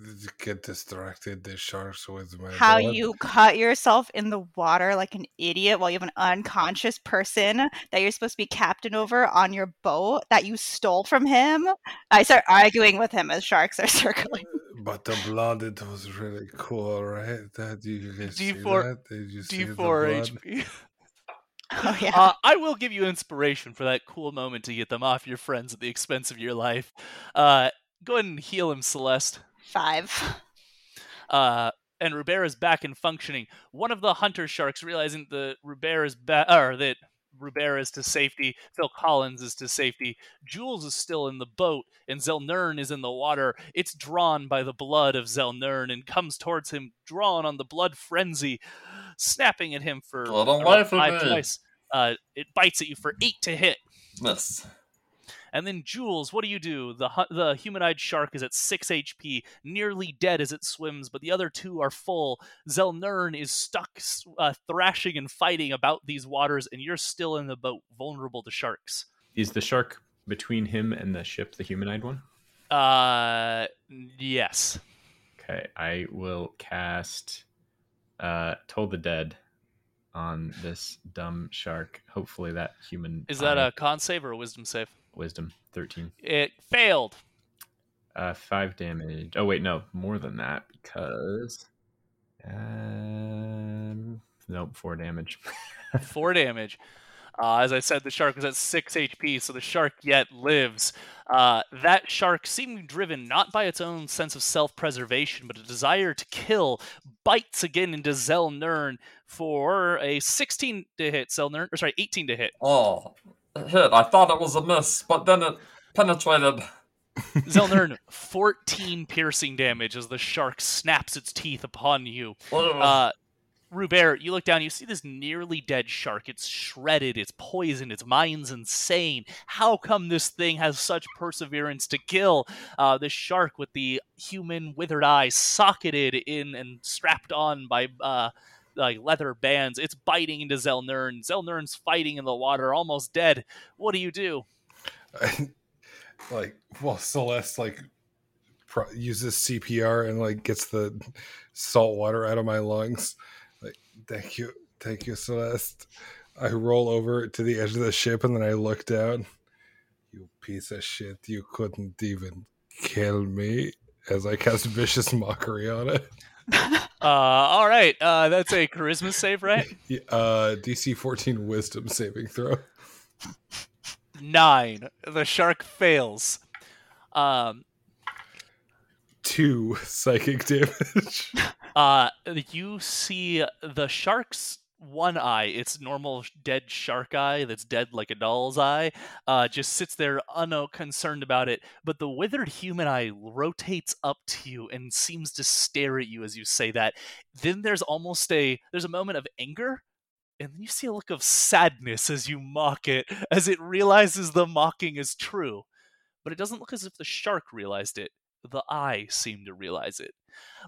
get distracted the sharks with my How blood? you cut yourself in the water like an idiot while you have an unconscious person that you're supposed to be captain over on your boat that you stole from him. I start arguing with him as sharks are *laughs* circling. But the blood, it was really cool, right? That you guys see D4 that? Did you see the D4 blood? HP. Oh yeah. Uh, I will give you inspiration for that cool moment to get them off your friends at the expense of your life. Uh, go ahead and heal him, Celeste. Five. uh, and Rubera is back and functioning. One of the hunter sharks, realizing that Rubera is back, or that Rubera is to safety, Phil Collins is to safety, Jules is still in the boat, and Zelnern is in the water. It's drawn by the blood of Zelnern and comes towards him, drawn on the blood frenzy, snapping at him for Little around five me. twice. Uh, it bites at you for eight to hit. Miss. And then Jules, what do you do? The hu- the human-eyed shark is at six HP, nearly dead as it swims, but the other two are full. Zelnern is stuck, uh, thrashing and fighting about these waters, and you're still in the boat, vulnerable to sharks. Is the shark between him and the ship the humanoid one? Uh, yes. Okay, I will cast uh Toll the Dead on this dumb shark. Hopefully that human Is that a con save or a wisdom save? wisdom 13. It failed. Uh 5 damage. Oh wait, no, more than that because um nope, 4 damage. *laughs* Four damage. Uh, as I said, the shark was at 6 HP, so the shark yet lives. Uh, that shark, seemingly driven not by its own sense of self preservation, but a desire to kill, bites again into Zelnern for a 16 to hit. Zelnern, or sorry, 18 to hit. Oh, hit. I thought it was a miss, but then it penetrated. *laughs* Zelnern, 14 piercing damage as the shark snaps its teeth upon you. Uh, Rubert, you look down, you see this nearly dead shark. It's shredded, it's poisoned, its mind's insane. How come this thing has such perseverance to kill? Uh, this shark with the human withered eye socketed in and strapped on by uh, like leather bands. It's biting into Zelnern. Zelnern's fighting in the water, almost dead. What do you do? *laughs* like, well, Celeste like pro- uses CPR and like gets the salt water out of my lungs. Thank you, thank you, Celeste. I roll over to the edge of the ship and then I look down. You piece of shit! You couldn't even kill me. As I cast vicious mockery on it. *laughs* Uh, all right, uh, that's a charisma save, right? *laughs* Uh, DC 14 Wisdom saving throw. Nine. The shark fails. Um, Two psychic damage. *laughs* uh, you see the shark's one eye, its normal dead shark eye that's dead like a doll's eye, uh, just sits there unconcerned about it. But the withered human eye rotates up to you and seems to stare at you as you say that. Then there's almost a there's a moment of anger, and then you see a look of sadness as you mock it, as it realizes the mocking is true. But it doesn't look as if the shark realized it. The eye seemed to realize it.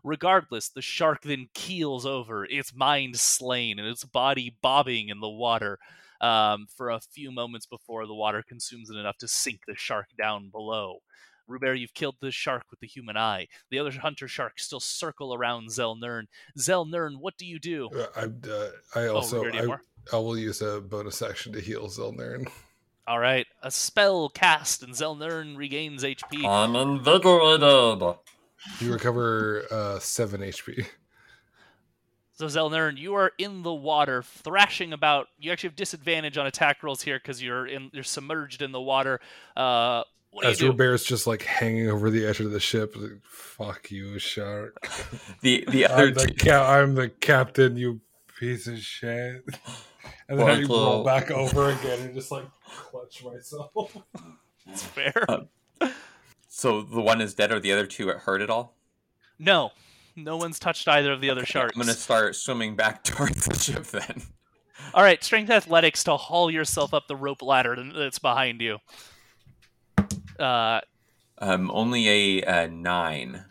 Regardless, the shark then keels over, its mind slain and its body bobbing in the water um, for a few moments before the water consumes it enough to sink the shark down below. Rubert, you've killed the shark with the human eye. The other hunter sharks still circle around Zelnern. Zelnern, what do you do? Uh, I, uh, I also do you have I. I will use a bonus action to heal Zelnern. *laughs* All right, a spell cast and Zelnern regains HP. I'm invigorated. You recover uh, seven HP. *laughs* So Zelnern, you are in the water, thrashing about. You actually have disadvantage on attack rolls here because you're in, you're submerged in the water. Uh, what As you do? Robert's just like hanging over the edge of the ship. Like, Fuck you, shark. The the *laughs* other I'm the, two, ca- I'm the captain, you piece of shit. *laughs* And then I Well, roll back over again and just like clutch myself. *laughs* It's fair. Uh, so the one is dead, or the other two hurt at all? no, no one's touched either of the other sharks. I'm gonna start swimming back *laughs* towards the ship then. All right, strength athletics to haul yourself up the rope ladder that's behind you. Uh, Um, only a, uh nine.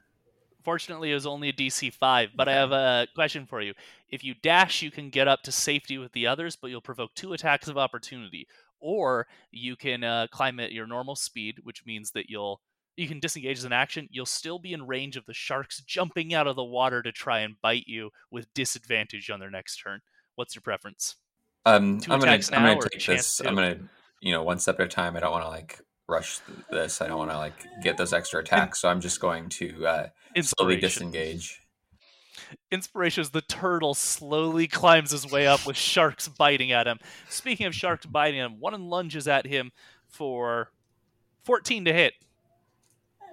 fortunately, it was only a DC five. But I have a question for you. If you dash, you can get up to safety with the others, but you'll provoke two attacks of opportunity. Or you can uh, climb at your normal speed, which means that you'll you can disengage as an action. You'll still be in range of the sharks jumping out of the water to try and bite you with disadvantage on their next turn. What's your preference? Um, Two I'm gonna I'm gonna take this. to? I'm gonna you know one step at a time. I don't want to like rush this. I don't want to like get those extra attacks. So I'm just going to uh, slowly disengage. Inspiration is the turtle slowly climbs his way up with sharks biting at him. Speaking of sharks biting him, one lunges at him for 14 to hit.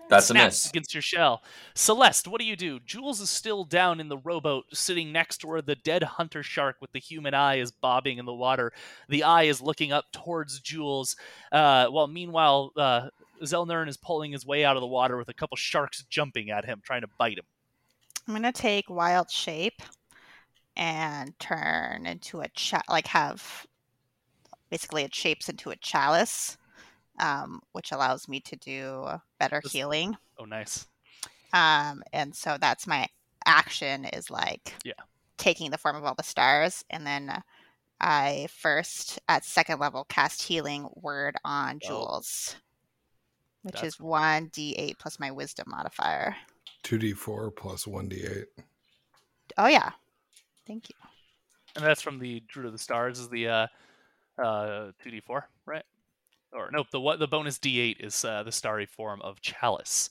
That's a miss. against your shell. Celeste, what do you do? Jules is still down in the rowboat, sitting next to where the dead hunter shark with the human eye is bobbing in the water. The eye is looking up towards Jules, uh, while meanwhile uh, Zelnern is pulling his way out of the water with a couple sharks jumping at him, trying to bite him. I'm gonna take wild shape and turn into a cha- like have basically it shapes into a chalice, um, which allows me to do better This- healing. Oh, nice. Um, and so that's my action is like Yeah. taking the form of all the stars, and then I first at second level cast healing word on Oh. Jules, which That's is one d8 plus my wisdom modifier. 2d4 plus 1d8. Oh yeah, thank you. And that's from the Druid of the Stars is the uh uh 2d4, right? Or nope, the what the bonus d8 is uh, the starry form of chalice.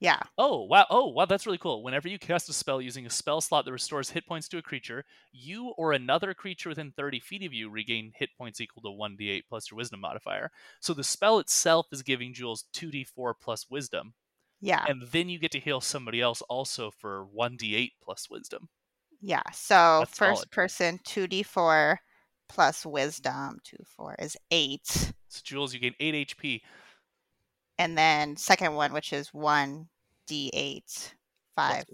Yeah. Oh wow! Oh wow! That's really cool. Whenever you cast a spell using a spell slot that restores hit points to a creature, you or another creature within 30 feet of you regain hit points equal to 1d8 plus your Wisdom modifier. So the spell itself is giving Jules 2d4 plus Wisdom, Yeah. and then you get to heal somebody else also for 1d8 plus Wisdom. Yeah. So That's first person 2d4 plus wisdom. 2d4 is 8. So Jules, you gain 8 HP. And then second one, which is 1d8. plus 5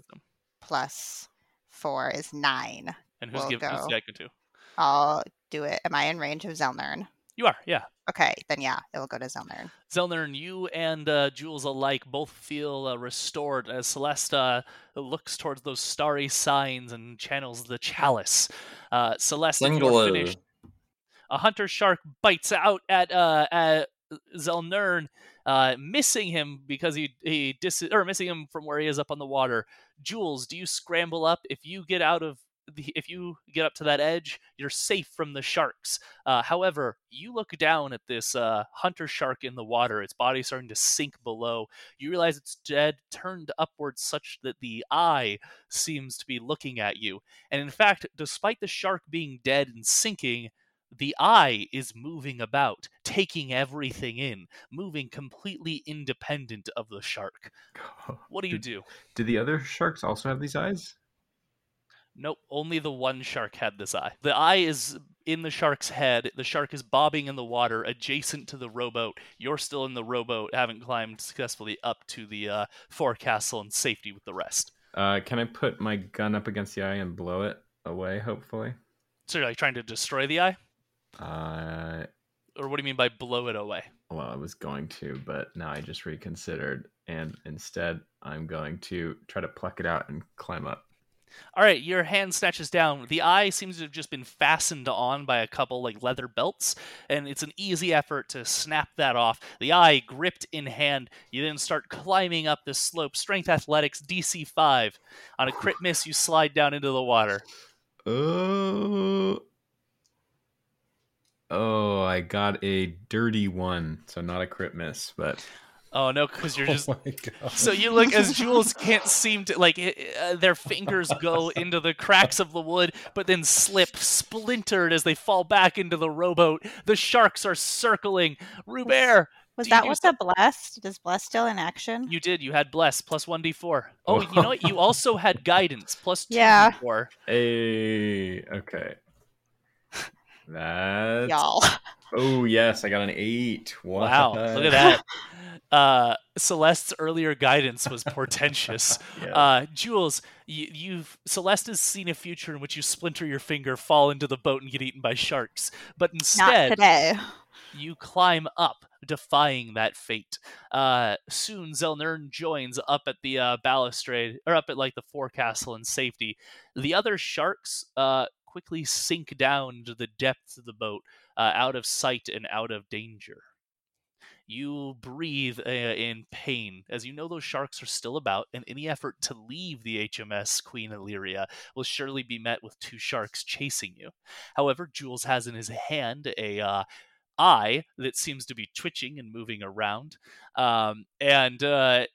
plus 4 is 9. And who's We'll giving who's go. the icon to? I'll do it. Am I in range of Zelnern? You are, yeah. Okay, then yeah, it will go to Zelnern. Zelnern, you and uh, Jules alike both feel uh, restored as Celeste uh, looks towards those starry signs and channels the chalice. Uh, Celeste, you're finished, a hunter shark bites out at uh, at Zelnern, uh, missing him because he he dis- or missing him from where he is up on the water. Jules, do you scramble up? If you get out of the, if you get up to that edge, you're safe from the sharks. Uh, however, you look down at this uh, hunter shark in the water. Its body starting to sink below. You realize it's dead, turned upwards such that the eye seems to be looking at you. And in fact, despite the shark being dead and sinking, the eye is moving about, taking everything in, moving completely independent of the shark. *laughs* What do you do? Do the other sharks also have these eyes? Nope, only the one shark had this eye. The eye is in the shark's head. The shark is bobbing in the water adjacent to the rowboat. You're still in the rowboat, haven't climbed successfully up to the uh, forecastle in safety with the rest. Uh, can I put my gun up against the eye and blow it away? Hopefully. So you're like trying to destroy the eye? Uh, Or what do you mean by blow it away? well, I was going to, but now I just reconsidered, and instead I'm going to try to pluck it out and climb up. All right, your hand snatches down. The eye seems to have just been fastened on by a couple like leather belts, and it's an easy effort to snap that off. The eye gripped in hand. You then start climbing up this slope. Strength athletics DC 5. On a crit miss, you slide down into the water. Oh. Oh, I got a dirty one, so not a crit miss, but Oh no, because you're *laughs* just oh my god. So you look as Jules can't seem to like it- uh, their fingers go into the cracks of the wood, but then slip splintered as they fall back into the rowboat. The sharks are circling. Rubert, Was Do you that do with the blessed? Is blessed still in action? you did. You had bless plus one d four. *laughs* Oh, you know what? You also had guidance plus two Yeah. d4. hey, okay. That's Y'all. oh yes, I got an eight. Wow, look at that. Uh, Celeste's earlier guidance was portentous. *laughs* Yeah. Uh, Jules, you, you've Celeste has seen a future in which you splinter your finger, fall into the boat, and get eaten by sharks. But Not instead, today. you climb up, defying that fate. Uh, soon, Zelnern joins up at the uh, balustrade, or up at like the forecastle in safety. The other sharks uh, quickly sink down to the depths of the boat, uh, out of sight and out of danger. You breathe uh, in pain as you know those sharks are still about, and any effort to leave the HMS Queen Illyria will surely be met with two sharks chasing you. However, Jules has in his hand a uh, eye that seems to be twitching and moving around, um, and uh,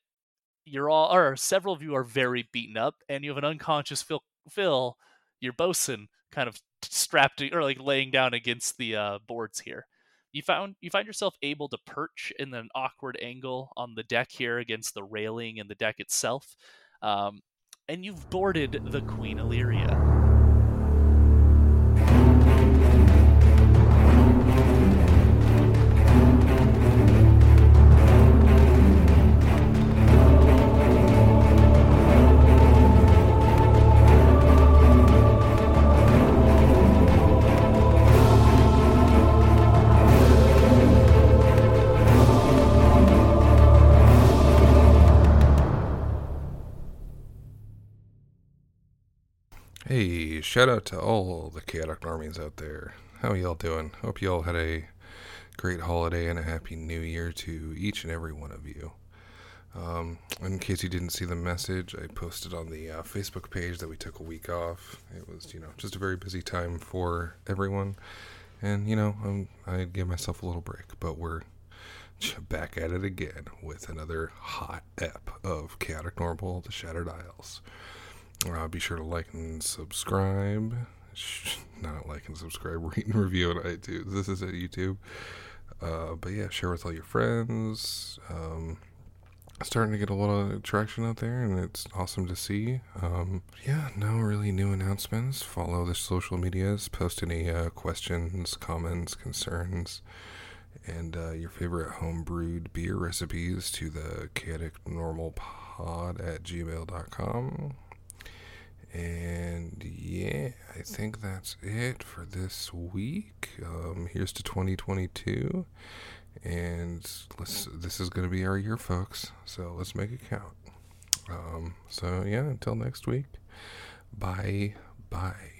you're all, or several of you are very beaten up, and you have an unconscious Phil, Phil your bosun, kind of strapped or like laying down against the uh, boards here. You found you find yourself able to perch in an awkward angle on the deck here against the railing and the deck itself, um, and you've boarded the Queen Illyria. Shout out to all the chaotic armies out there. How y'all doing? Hope y'all had a great holiday and a happy new year to each and every one of you. Um, in case you didn't see the message, I posted on the uh, Facebook page that we took a week off. It was, you know, just a very busy time for everyone, and you know, um, I give myself a little break, but we're *laughs* back at it again with another hot ep of Chaotic Normal, The Shattered Isles. Uh, be sure to like and subscribe. *laughs* Not like and subscribe, *laughs* rate and review on iTunes. This is at YouTube. Uh, but yeah, share with all your friends. Um, starting to get a lot of traction out there, and it's awesome to see. Um, yeah, no really new announcements. Follow the social medias, post any uh, questions, comments, concerns, and uh, your favorite home brewed beer recipes to the chaotic normal pod at gmail.com. And yeah, I think that's it for this week. Um, here's to 2022. And let's, this is going to be our year, folks. So let's make it count. Um, so yeah, until next week. Bye bye.